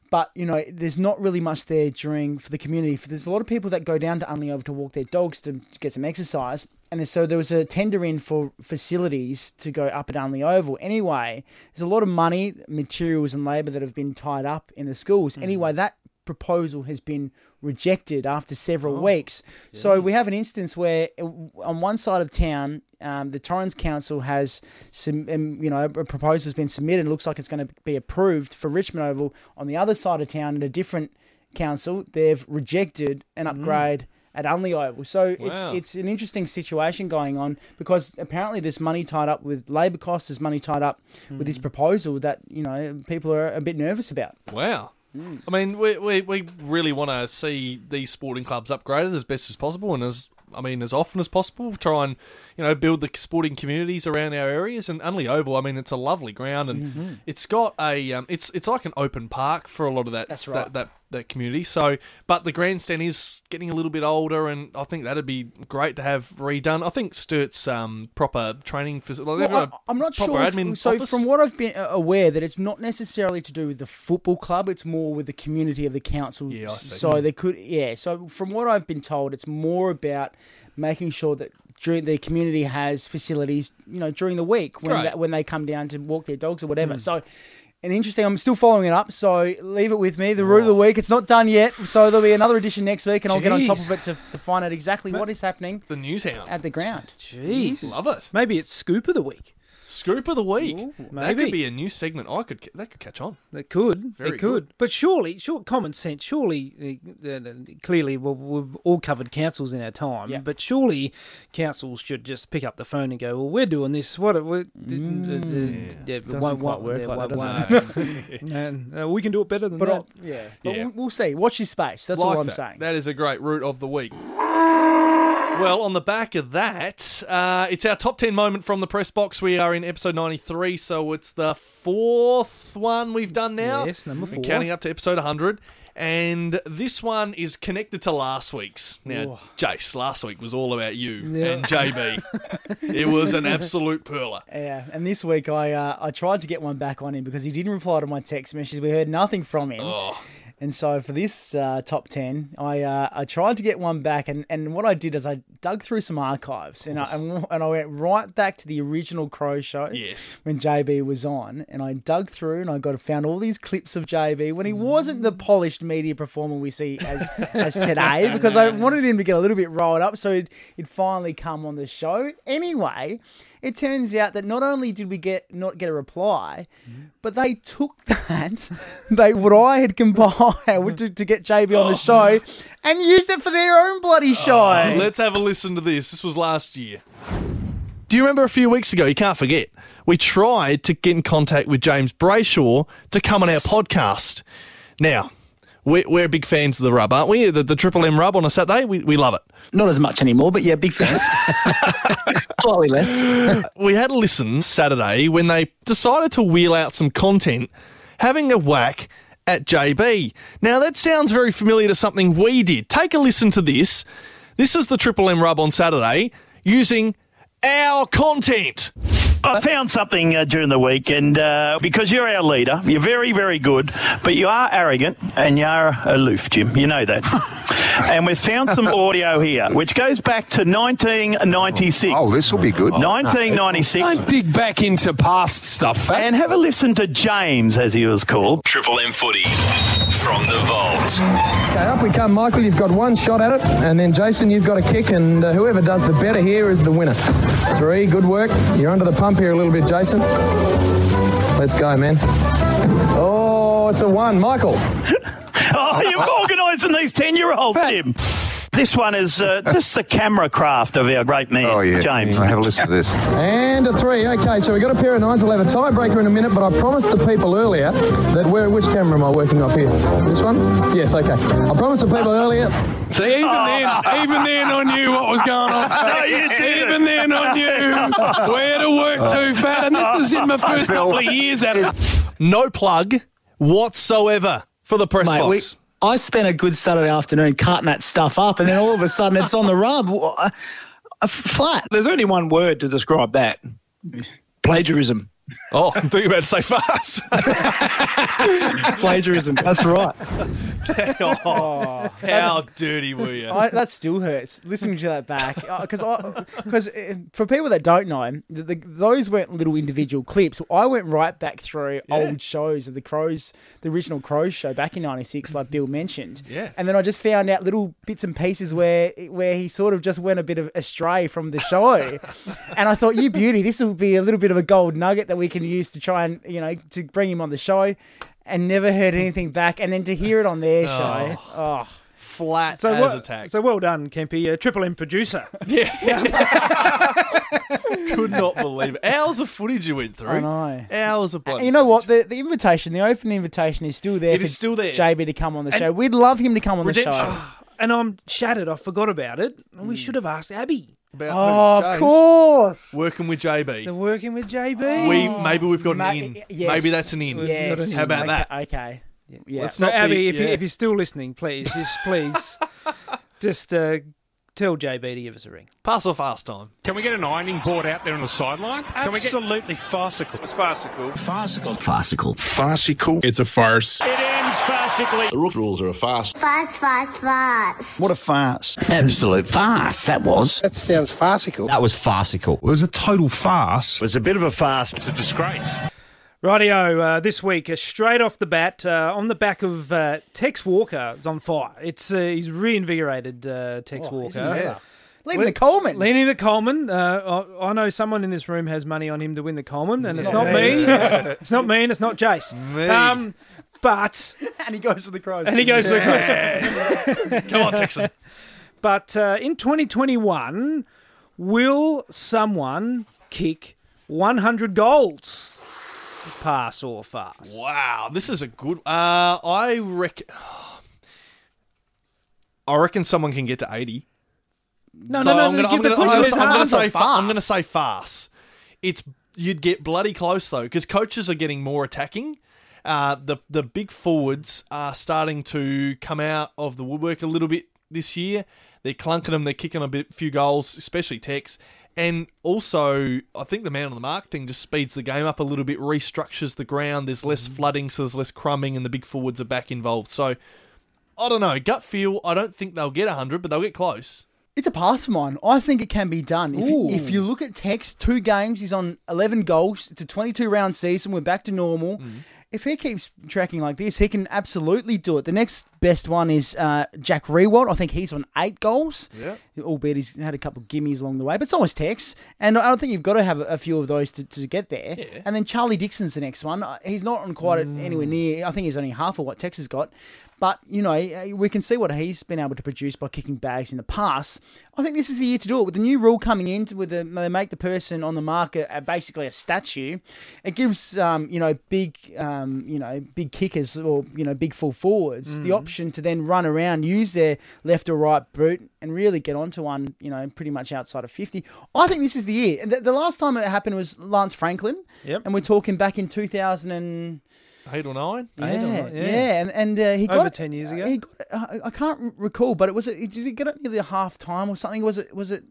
But you know, there's not really much there during for the community. For there's a lot of people that go down to Unley Oval to walk their dogs to, to get some exercise, and so there was a tender in for facilities to go up at Unley Oval. Anyway, there's a lot of money, materials, and labour that have been tied up in the schools. Mm. Anyway, that proposal has been rejected after several weeks. So we have an instance where, uh, on one side of town, um, the Torrens Council has some, um, you know, a proposal has been submitted. and looks like it's going to be approved for Richmond Oval. On the other side of town, at a different council, they've rejected an upgrade. At Unley Oval, so it's Wow. it's an interesting situation going on because apparently there's money tied up with labour costs, there's money tied up with this proposal that you know people are a bit nervous about. Wow. I mean, we, we, we really want to see these sporting clubs upgraded as best as possible and as I mean as often as possible. Try and you know build the sporting communities around our areas. And Unley Oval, I mean, it's a lovely ground and it's got a um, it's it's like an open park for a lot of that That's that, right. that that community. So, but the grandstand is getting a little bit older, and I think that'd be great to have redone. I think Sturt's um, proper training facility. Well, I, am not sure. if- so, office. from what I've been uh, aware, that it's not necessarily to do with the football club. It's more with the community of the council. Yeah, I see. So they could, yeah. So from what I've been told, it's more about making sure that during the community has facilities, you know, during the week when Great. that, when they come down to walk their dogs or whatever. So. And interesting, I'm still following it up, so leave it with me. The root of the week, it's not done yet, so there'll be another edition next week, and I'll get on top of it to, to find out exactly what is happening the news hound. at the ground. Jeez. Love it. Maybe it's Scoop of the Week. Scoop of the week. that maybe. could be a new segment. I could that could catch on. It could. Very it could. good. But surely, sure, common sense. Surely, uh, uh, clearly, well, we've all covered councils in our time. Yeah. But surely, councils should just pick up the phone and go, "Well, we're doing this. What? We're, Mm. yeah, Doesn't quite work like that, does it? And, uh, we can do it better than But that. I'll- yeah, but Yeah. We'll, we'll see. Watch your space. That's Like all I'm that. saying. That is a great route of the week. Well, on the back of that, uh, it's our top 10 moment from the press box. We are in episode 93, so it's the fourth one we've done now. Yes, number four. counting up to episode 100. And this one is connected to last week's. Now, Jace, last week was all about you Yeah. and JB. it was an absolute perler. Yeah, and this week I uh, I tried to get one back on him because he didn't reply to my text messages. We heard nothing from him. Oh. And so for this uh, top ten, I uh, I tried to get one back, and, and what I did is I dug through some archives, and I and, and I went right back to the original Crow show. Yes. When JB was on, and I dug through, and I got found all these clips of JB when he wasn't the polished media performer we see as as today, because I wanted him to get a little bit rolled up, so he'd, he'd finally come on the show. Anyway. It turns out that not only did we get not get a reply, but they took that they what I had compiled to, to get JB on the oh. show and used it for their own bloody oh. show. Let's have a listen to this. This was last year. Do you remember a few weeks ago? You can't forget. We tried to get in contact with James Brayshaw to come on our podcast. Now, we're, we're big fans of the rub, aren't we? The, the Triple M rub on a Saturday, we, we love it. Not as much anymore, but yeah, big fans. Slightly less. We had a listen Saturday when they decided to wheel out some content, having a whack at JB. Now, that sounds very familiar to something we did. Take a listen to this. This was the Triple M rub on Saturday using our content. I found something uh, during the week, and uh, because you're our leader, you're very, very good, but you are arrogant and you are aloof, Jim. You know that. and we've found some audio here, which goes back to 1996. Oh, this will be good. 1996. Don't dig back into past stuff. And have a listen to James, as he was called. Triple M footy from the vault. Okay, up we come, Michael. You've got one shot at it, and then Jason, you've got a kick, and uh, whoever does the better here is the winner. Three, good work. You're under the pump here a little bit, Jason. Let's go, man. Oh, it's a one, Michael. oh, you're organising these 10 year olds, Jim. This one is uh, just the camera craft of our great man, Oh, yeah. James. I have a listen to this. And a three. Okay, so we've got a pair of nines. We'll have a tiebreaker in a minute, but I promised the people earlier that where, which camera am I working off here? This one? Yes, okay. I promised the people earlier. See, even then, even then I knew what was going on. No, you didn't. Even then I knew where to work too fat, and this is in my first couple of years at it. No plug whatsoever for the press Mate, we, box. I spent a good Saturday afternoon cutting that stuff up, and then all of a sudden it's on the rub. Uh, uh, flat. There's only one word to describe that plagiarism. Oh, I thought you were about to say fast. Plagiarism. That's right. Oh, oh, how dirty were you? I, that still hurts listening to that back uh, because because uh, for people that don't know, the, the, those weren't little individual clips. I went right back through old shows of the Crows, the original Crows show back in '96, like Bill mentioned. Yeah. and then I just found out little bits and pieces where where he sort of just went a bit of astray from the show, and I thought, you beauty, this will be a little bit of a gold nugget that we can use to try and you know to bring him on the show. And never heard anything back, and then to hear it on their show, oh. Flat So as well, a tack. so well done, Kempy, uh, Triple M producer. Yeah. Could not believe it. Hours of footage you went through. I know. Hours of blood. You know what? The the invitation, the open invitation, is still there. It for is still there. JB to come on the And- show. We'd love him to come on Redemption. the show. and I'm shattered. I forgot about it. We should have asked Abbey. About Oh, who? of course. Working with JB. They're working with JB. We maybe we've got Ma- an in. yes. Maybe that's an in. Yes. How about okay, that? Okay. Yeah. Let's So not Abbey, be- if, you, if you're still listening, please, just please, just uh, tell JB to give us a ring. Pass or fast time. Can we get an ironing board out there on the sideline? Can we get... Absolutely farcical. It's farcical. Farcical. Farcical. Farcical. It's a farce. It ends farcically. The rook rules are a farce. Fast, fast, fast. What a farce. Absolute farce, that was. That sounds farcical. That was farcical. It was a total farce. It was a bit of a farce. It's a disgrace. Rightio, uh, this week, uh, straight off the bat, uh, on the back of uh, Tex Walker, is on fire. It's uh, He's reinvigorated uh, Tex Oh, Walker. isn't he ever? Leading the Coleman. Leading the Coleman. Uh, I, I know someone in this room has money on him to win the Coleman, and it's It's not not me. me. it's not me, and it's not Jace. Me. Um, but and he goes for the Crows. and he goes to the Crows. Come on, Texan. But uh, in 2021, will someone kick 100 goals? Pass or fast? Wow, this is a good. Uh, I reckon. I reckon someone can get to eighty. No, So no, no. I'm gonna, I'm gonna, I'm question gonna, is I'm gonna say fa- I'm going to say fast. It's you'd get bloody close though because coaches are getting more attacking. Uh, the the big forwards are starting to come out of the woodwork a little bit this year. They're clunking them. They're kicking a bit, few goals, especially Tex. And also, I think the man on the mark thing just speeds the game up a little bit, restructures the ground. There's less mm. flooding, so there's less crumbing, and the big forwards are back involved. So, I don't know. Gut feel, I don't think they'll get 100, but they'll get close. It's a pass for mine. I think it can be done. If you, if you look at Tex, two games, he's on 11 goals. It's a 22 round season. We're back to normal. Mm. If he keeps tracking like this, he can absolutely do it. The next best one is uh, Jack Riewoldt. I think he's on eight goals. Yeah. Albeit he's had a couple of gimmies along the way, but so has Tex. And I don't think you've got to have a, few of those to, to get there. And then Charlie Dixon's the next one. Uh, He's not on quite anywhere near. I think he's only half of what Tex has got. But, you know, uh, we can see what he's been able to produce by kicking bags in the past. I think this is the year to do it. With the new rule coming in, with the, they make the person on the market basically a statue. It gives, um, you know, big, um, you know, big kickers or, you know, big full forwards the Mm. Option to then run around, use their left or right boot and really get onto one, you know, pretty much outside of 50. I think this is the year. And The, the last time it happened was Lance Franklin. Yep. And we're talking back in 2000 and... eight or nine. Yeah, Eight or yeah, yeah. and and uh, he Over got 10 years ago. He got, uh, I can't recall, but it was it. Did he get it nearly a half time or something? Was it? Was it?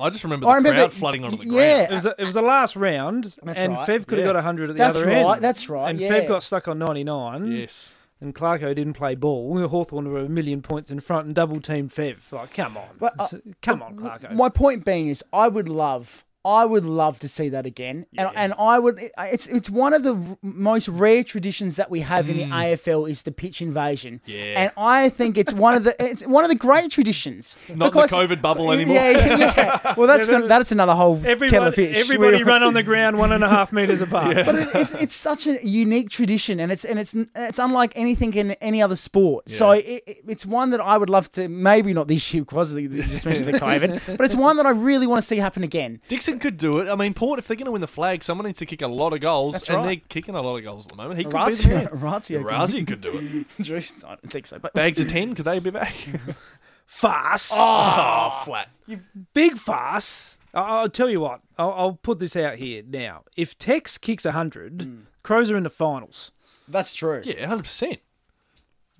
I just remember I the remember crowd that- flooding onto the yeah. ground. It was, a, it was the last round, That's and right, Fev could have yeah. got 100 at the That's other right, end. that's right, And yeah. Fev got stuck on 99. Yes. And Clarko didn't play ball. Hawthorn were a million points in front and double team Fev. Like, come on. Uh, come on, Clarko. My point being is, I would love, I would love to see that again, and and I would. It's it's one of the r- most rare traditions that we have in the AFL is the pitch invasion. Mm. Yeah. and I think it's one of the it's one of the great traditions. Not the COVID bubble anymore. Yeah, yeah, yeah. Well, that's Yeah, gonna, that's another whole kettle Everybody, of fish. everybody run on the ground one and a half metres apart. But it, it's it's such a unique tradition, and it's and it's it's unlike anything in any other sport. So Yeah. it, it- it's one that I would love to maybe not this year because you just mentioned the COVID, but it's one that I really want to see happen again. Dixon could do it. I mean, Port, if they're going to win the flag, someone needs to kick a lot of goals, That's and right. they're kicking a lot of goals at the moment. He could be Razio- the man. Razio could- Razio could do it. Drews, I don't think so. But Bags of 10, could they be back? Farce. Oh, flat. Ah, big farce. I- I'll tell you what. I'll, I'll put this out here now. If Tex kicks 100, hmm. Crows are in the finals. that's true. Yeah, 100%.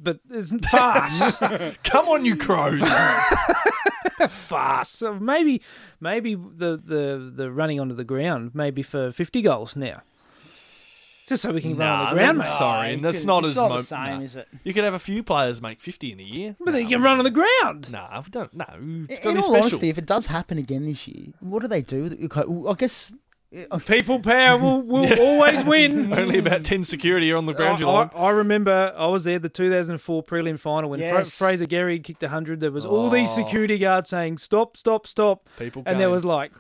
But it's farce. Come on, you Crows. farce. So maybe, maybe the, the, the running onto the ground, maybe for 50 goals now. Just so we can run on the ground. that's- mate. sorry, and that's it's as not as the mo- same, nah. is it? You could have a few players make 50 in a year. But they can run on the ground. Nah, I don't. No, it's In going to be all special. honesty, if it does happen again this year, what do they do? I guess People power will, will always win. Only about 10 security are on the ground. I. I, I remember I was there the 2004 prelim final when Fra- Fraser Gehrig kicked 100. There was all these Oh. security guards saying stop, stop, stop. People and there was like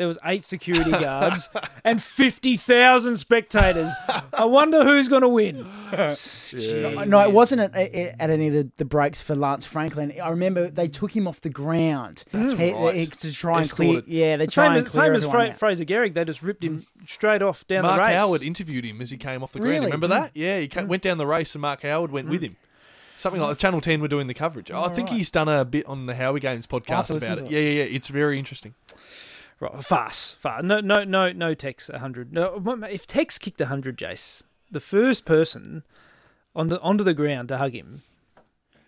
there was eight security guards and 50,000 spectators. I wonder who's going to win. No, it wasn't at, at at any of the, the breaks for Lance Franklin. I remember they took him off the ground That's He- right. he- to try and clear. Yeah, they try Same and clear same as Fra- Fraser Gehrig, they just ripped him straight off down Mark the race. Mark Howard interviewed him as he came off the ground. Really? Remember that? Mm. Yeah, he ca- mm. went down the race and Mark Howard went with mm. him. Something like Channel 10 were doing the coverage. I think right. he's done a bit on the Howie Games podcast about it. to Yeah, yeah, yeah. It's very interesting. Right, farce, farce. No, no, no, no. Tex 100. No, if Tex kicked 100, Jace, the first person on the onto the ground to hug him.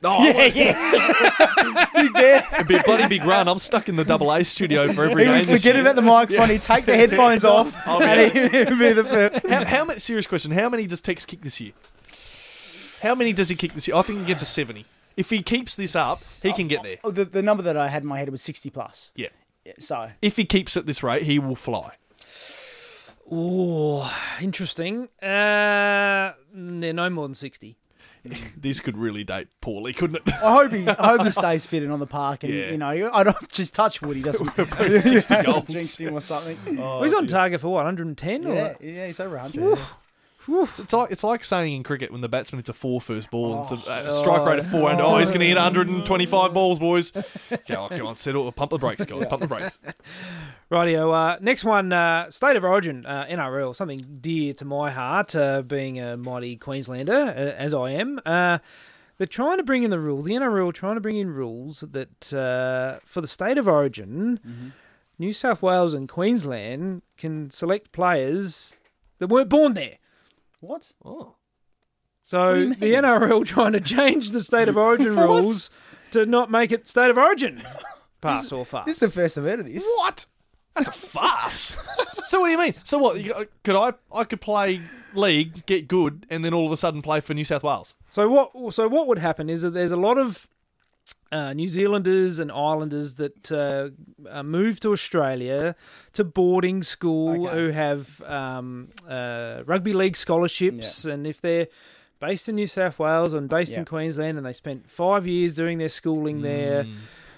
Oh, Yeah, yeah. Big bear. It'd be a bloody big run. I'm stuck in the double A studio for every He game. would forget about the microphone. He'd take the headphones off, I'll and he'd be the first. how, how many? Serious question. How many does Tex kick this year? How many does he kick this year? I think he gets a seventy. If he keeps this up, he can get there. Oh, the, the number that I had in my head was sixty plus. Yeah. Yeah, So If he keeps at this rate, he will fly. Oh, interesting. Uh, they're no more than 60. This could really date poorly, couldn't it? I hope he, I hope he stays fit and on the park, and Yeah. you know, I don't just touch wood. He doesn't 60 goals. jinx him or something. well, he's on target for what, 110? yeah, Or? yeah, he's over hundred. It's, it's like it's like saying in cricket when the batsman hits a four first ball and it's a, a strike rate of four and oh he's going to hit 125 balls, boys. Go on, come on, settle, pump the brakes, guys, pump the brakes. Rightio. Uh, next one, uh, State of Origin, uh, NRL, something dear to my heart, uh, being a mighty Queenslander, uh, as I am. Uh, they're trying to bring in the rules, the NRL trying to bring in rules that uh, for the State of Origin, Mm-hmm. New South Wales and Queensland can select players that weren't born there. What? Oh, So do the? NRL trying to change the State of Origin What? rules to not make it State of Origin. Pass or fast. This is the first I've heard of this. what? That's a farce. so what do you mean? So what? you- Could I? I could play league, get good, and then all of a sudden play for New South Wales. So what? So what would happen is that there's a lot of uh, New Zealanders and Islanders that uh, uh, move to Australia to boarding school Okay. who have um, uh, rugby league scholarships, and if they're based in New South Wales and based in Queensland, and they spent five years doing their schooling there, Mm.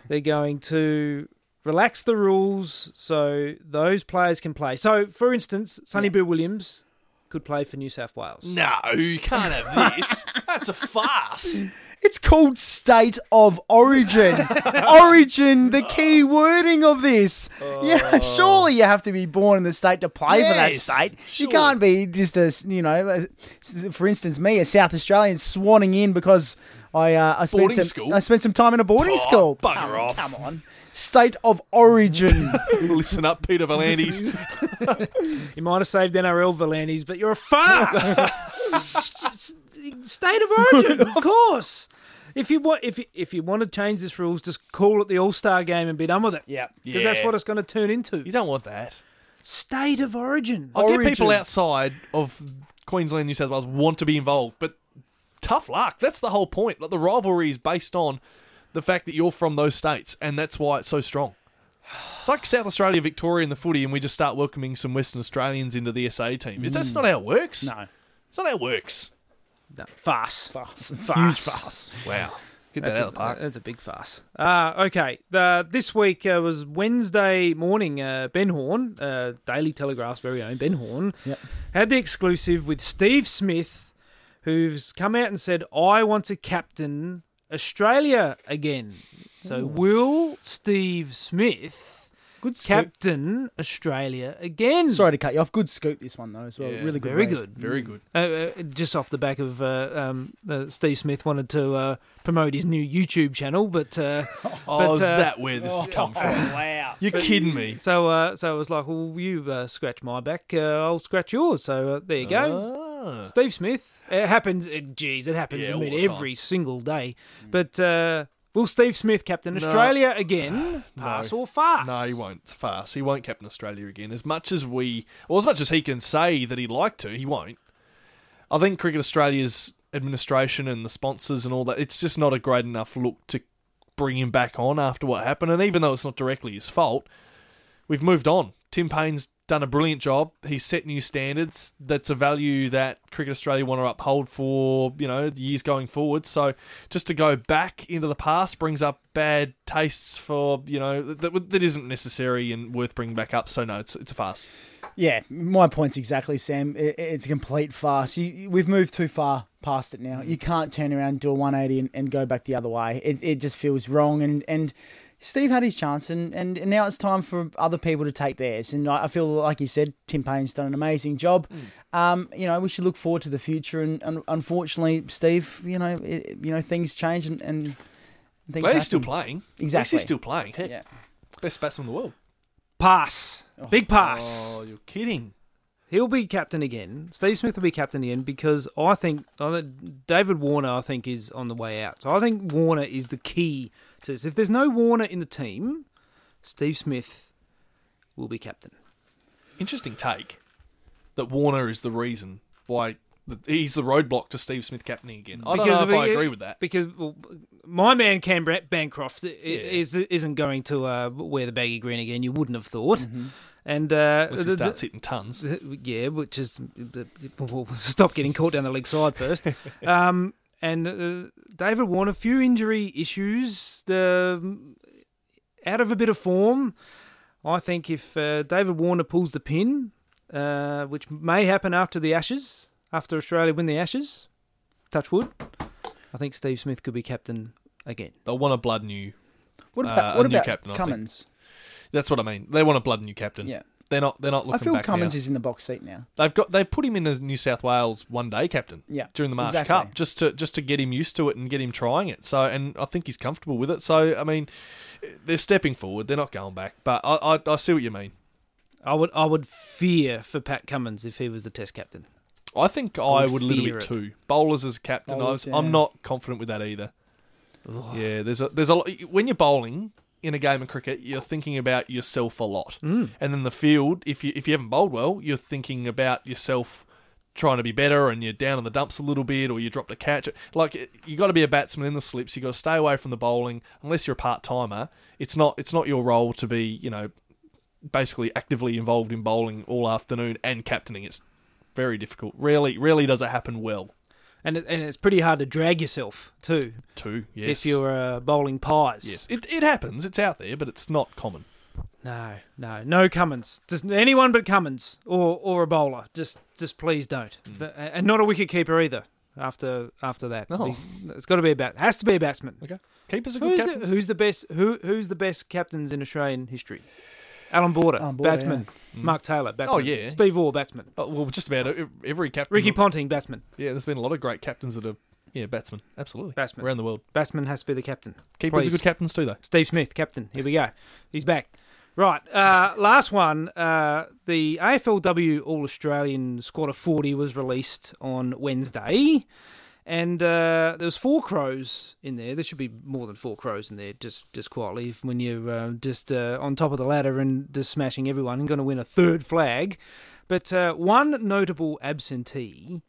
they're going to relax the rules so those players can play. So, for instance, Sonny Bill Williams could play for New South Wales. No, you can't have this. That's a farce. It's called state of origin. origin, the key wording of this. Yeah, surely you have to be born in the state to play for that Yes, state. You surely. can't be just a, you know, a- for instance, me, a South Australian, swanning in because I uh, I spent Boarding some school? I spent some time in a boarding Oh, school. bugger come, off. Come on, state of origin. Listen up, Peter V'landys. You might have saved NRL V'landys, but you're a farce. state of origin, of course. If you want, if you, if you want to change this rules, just call it the All Star game and be done with it. Yeah, because that's what it's going to turn into. You don't want that. State of origin. I get people outside of Queensland, New South Wales want to be involved, but tough luck. That's the whole point. Like the rivalry is based on the fact that you're from those states, and that's why it's so strong. It's like South Australia, Victoria in the footy, and we just start welcoming some Western Australians into the SA team. That's Mm. not how it works. No. It's not how it works. No, farce. Farce. Farce. Huge farce. Wow. Hit that That's out a, of the park. That's a big farce. Uh, okay. The, this week uh, was Wednesday morning. Uh, ben Horne, uh, Daily Telegraph's very own Ben Horne, Yep. had the exclusive with Steve Smith, who's come out and said, I want to captain Australia again. So, Ooh. will Steve Smith Good scoop. captain Australia again? Sorry to cut you off. Good scoop this one though as well. Yeah, really good. Very read. good. Very good. Uh, uh, just off the back of uh, um, uh, Steve Smith wanted to uh, promote his new YouTube channel, but uh, Oh, but, is uh, that where this has come from? wow. You're But- kidding me. So, uh, so I was like, "Well, you uh, scratch my back, uh, I'll scratch yours." So uh, there you go, Ah. Steve Smith. It happens. It, geez, it happens. Yeah, I mean, every single day. But uh, will Steve Smith captain No. Australia again? Pass or farce? No, he won't. Farce. He won't captain Australia again. As much as we, or as much as he can say that he'd like to, he won't. I think Cricket Australia's administration and the sponsors and all that, it's just not a great enough look to bring him back on after what happened. And even though it's not directly his fault, we've moved on. Tim Paine's done a brilliant job. He's set new standards. That's a value that Cricket Australia want to uphold for, you know, the years going forward. So just to go back into the past brings up bad tastes for, you know, that, that isn't necessary and worth bringing back up. So no, it's, it's a farce. Yeah, my point's exactly, Sam. It's a complete farce. You, we've moved too far past it now. Mm. You can't turn around do a 180 and, and go back the other way. It, it just feels wrong. And, and Steve had his chance, and, and, and now it's time for other people to take theirs. And I I feel, like you said, Tim Paine's done an amazing job. Um, you know, we should look forward to the future. And, and unfortunately, Steve, you know, it, you know, things change and, and things Glad he's still playing. Exactly. he's still playing. Heck, Yeah. Best batsman in the world. Pass. Big pass. Oh, you're kidding. He'll be captain again. Steve Smith will be captain again because I think I think David Warner. I think is on the way out. So I think Warner is the key to this. If there's no Warner in the team, Steve Smith will be captain. Interesting take that Warner is the reason why the, he's the roadblock to Steve Smith captaining again. I don't know of if I it- agree with that. Because well, my man Cam Bancroft i is isn't going to uh, wear the baggy green again. You wouldn't have thought. Mm-hmm. And uh, Unless he starts hitting tons. Yeah, which is well, stop getting caught down the leg side first. um, and uh, David Warner, few injury issues, the out of a bit of form. I think if uh, David Warner pulls the pin, uh, which may happen after the Ashes, after Australia win the Ashes, touch wood, I think Steve Smith could be captain again. They'll want a blood new. What uh, about, a what new about captain, Cummins? That's what I mean. They want a blood new captain. Yeah. They're not. They're not looking. I feel back Cummins now. is in the box seat now. They've got. They put him in as New South Wales one day captain. Yeah, During the Marsh exactly. Cup, just to just to get him used to it and get him trying it. So, and I think he's comfortable with it. So, I mean, they're stepping forward. They're not going back. But I, I, I see what you mean. I would I would fear for Pat Cummins if he was the Test captain. I think I, I would would, a little bit it. too. Bowlers as a captain, I Bowlers, was, I'm yeah. not confident with that either. Yeah, there's a there's a lot, when you're bowling in a game of cricket, you're thinking about yourself a lot, Mm. and then the field, if you if you haven't bowled well, you're thinking about yourself trying to be better, and you're down in the dumps a little bit, or you dropped a catch. Like you got to be a batsman in the slips. You got to stay away from the bowling unless you're a part timer. It's not it's not your role to be you know basically actively involved in bowling all afternoon and captaining. It's very difficult. Rarely, rarely does it happen well. And it, and it's pretty hard to drag yourself too. Too, yes. If you're uh, bowling pies. Yes, it, it happens. It's out there, but it's not common. No, no, no Cummins. Just anyone but Cummins or or a bowler. Just just please don't. Hmm. But and not a wicket keeper either. After after that, Oh. it's got to be a bat. Has to be a batsman. Okay, keepers are good Who's the, captains. who's the best? Who who's the best captains in Australian history? Allan Border, Allan Border, batsman. yeah. Mark Taylor, batsman. Oh, yeah. Steve Waugh, batsman. Oh, well, just about e- every captain. Ricky Ponting, batsman. Yeah, there's been a lot of great captains that are yeah batsmen. Absolutely, Batsman. around the world. Batsman has to be the captain. Keepers Please. are good captains too, though. Steve Smith, captain. Here we go. He's back. Right, uh, last one. Uh, the AFLW All Australian squad of forty was released on Wednesday, and uh, there was four crows in there. There should be more than four crows in there, just just quietly. if- When you're uh, just uh, on top of the ladder and just smashing everyone and going to win a third flag, but uh, one notable absentee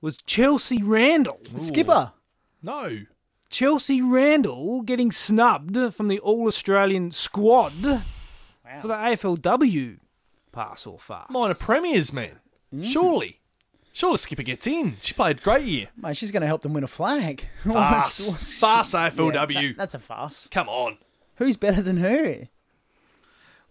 was Chelsea Randall, Skipper. No. Chelsea Randall getting snubbed from the All Australian squad for the AFLW pass or far. Minor premiers, man. Mm. Surely. Surely Skipper gets in. She played great year. Mate, she's going to help them win a flag. Farce. What's- Farce Yeah, AFLW. that- that's a farce. Come on. Who's better than her?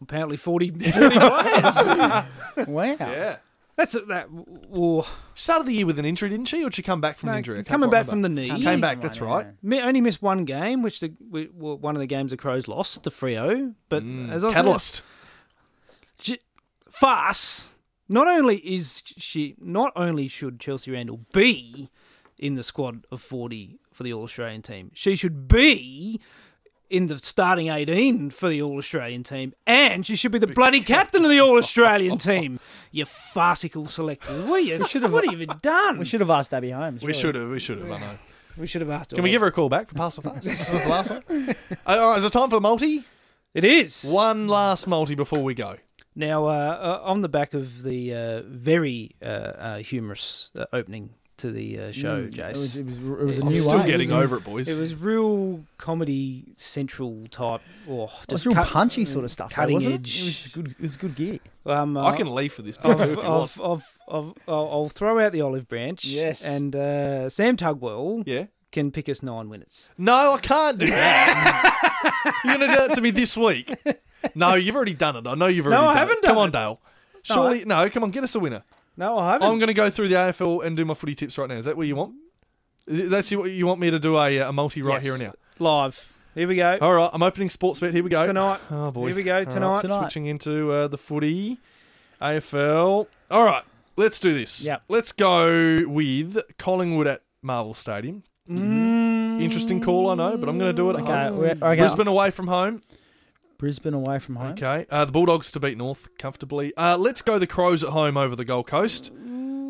Apparently 40, 40 players. wow. Yeah. That's a, that. Well, She started the year with an injury, didn't she? Or did she come back from No, an injury? I can't coming quite back from the knee. Came back, that's right. Mi- only missed one game, which the we, well, one of the games the Crows lost to Freo. But as I was Mm, Catalyst. She, farce. Not only is she, not only should Chelsea Randall be in the squad of forty for the All Australian team, she should be in the starting eighteen for the All Australian team, and she should be the bloody captain of the All Australian team. You farcical selectors! What, you, what have you done? We should have asked Abbey Holmes. We really. should have. We should have. I know. We should have asked. Can we give her a call back for pass or fast? this is the last one. Uh, all right, is it time for the multi? It is. One last multi before we go. Now, uh, uh, on the back of the uh, very uh, uh, humorous uh, opening to the uh, show, Mm, Jace, it was- it was- it was a I'm new still way. getting It was- over it, boys. It was real comedy central type. Oh, It just was real cut- punchy sort of stuff. Cutting wasn't edge. It? it was good. It was good gear. Um, I can leave for this bit too if you want. I've, I've, I've, I'll, I'll throw out the olive branch. Yes. And uh, Sam Tugwell Yeah. Can pick us nine winners. No, I can't do that. You're going to do that to me this week. No, you've already done it. I know you've already No, already I haven't it. done Come on. Dale. No, Surely, no, come on, get us a winner. No, I haven't. I'm going to go through the AFL and do my footy tips right now. Is that what you want? That's what you want me to do a, a multi right Yes. here and now? Live. Here we go. All right, I'm opening sports bet. Here we go. Tonight. Oh boy. Here we go, All right, tonight. Tonight. Switching into uh, the footy, AFL. All right, let's do this. Yep. Let's go with Collingwood at Marvel Stadium. Interesting call, I know, but I'm going to do it at Okay, home. we're- okay. Brisbane away from home. Brisbane away from home. Okay. Uh, the Bulldogs to beat North comfortably. Uh, let's go the Crows at home over the Gold Coast.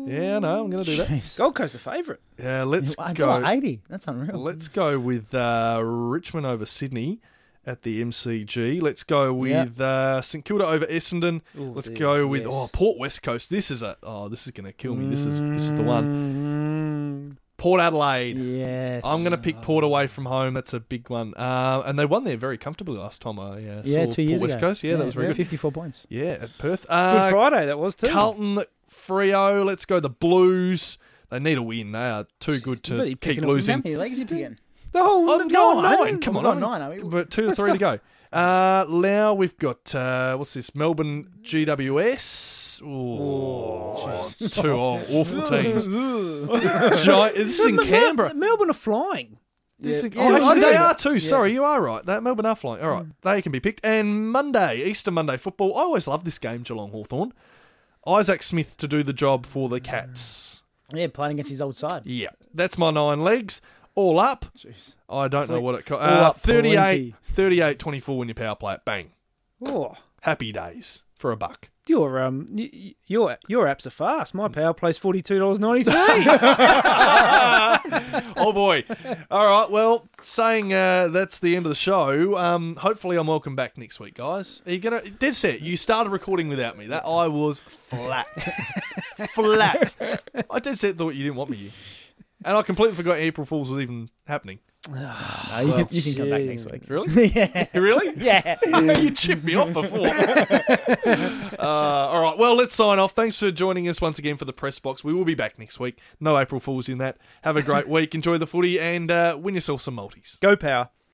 Yeah, no, I'm going to do that. Jeez. Gold Coast, the favourite. Yeah, let's $1.80. go. That's unreal. Let's go with uh, Richmond over Sydney at the MCG. Let's go with uh, St Kilda over Essendon. Ooh, Let's dear, go with yes. oh Port West Coast. This is a oh this is going to kill me. This is this is the one. Port Adelaide. Yes. I'm going to pick Port away from home. That's a big one. Uh, and they won there very comfortably last time. I uh, Yeah, two years Port West ago. Coast. Yeah, that was very good. 54 points. Yeah, at Perth. Good Uh, Friday, that was too. Carlton, Freo. Let's go the Blues. They need a win. They are too good to keep up- How losing. many legs are you picking? The whole Oh, no, nine. Come on, nine? But two or three to go. Uh, now we've got uh, what's this? Melbourne GWS. Ooh, two aw- awful teams. Giant, this is in Canberra. Melbourne are flying. This is- oh, actually, they they are too. Sorry, you are right. That Melbourne are flying. All right, they can be picked. And Monday, Easter Monday football. I always love this game, Geelong Hawthorn. Isaac Smith to do the job for the Cats. Yeah, playing against his old side. Yeah, that's my nine legs. All up. Jeez. I don't know what it cost. All Uh, up 38, plenty. 38 24 when you power play it. Bang. Oh, Happy days for a buck. your um, y- y- your your apps are fast. My power plays forty two dollars ninety three. oh boy. All right. Well, saying uh, that's the end of the show. Um, hopefully, I'm welcome back next week, guys. Are you gonna? Dead set. You started recording without me. That I was flat, flat. I dead set thought you didn't want me and I completely forgot April Fools was even happening. No, you, can, you can come back gee. next week. Really? yeah. Really? Yeah. you chipped me off before. uh, all right. Well, let's sign off. Thanks for joining us once again for the press box. We will be back next week. No April Fools in that. Have a great week. Enjoy the footy and uh, win yourself some multis. Go power.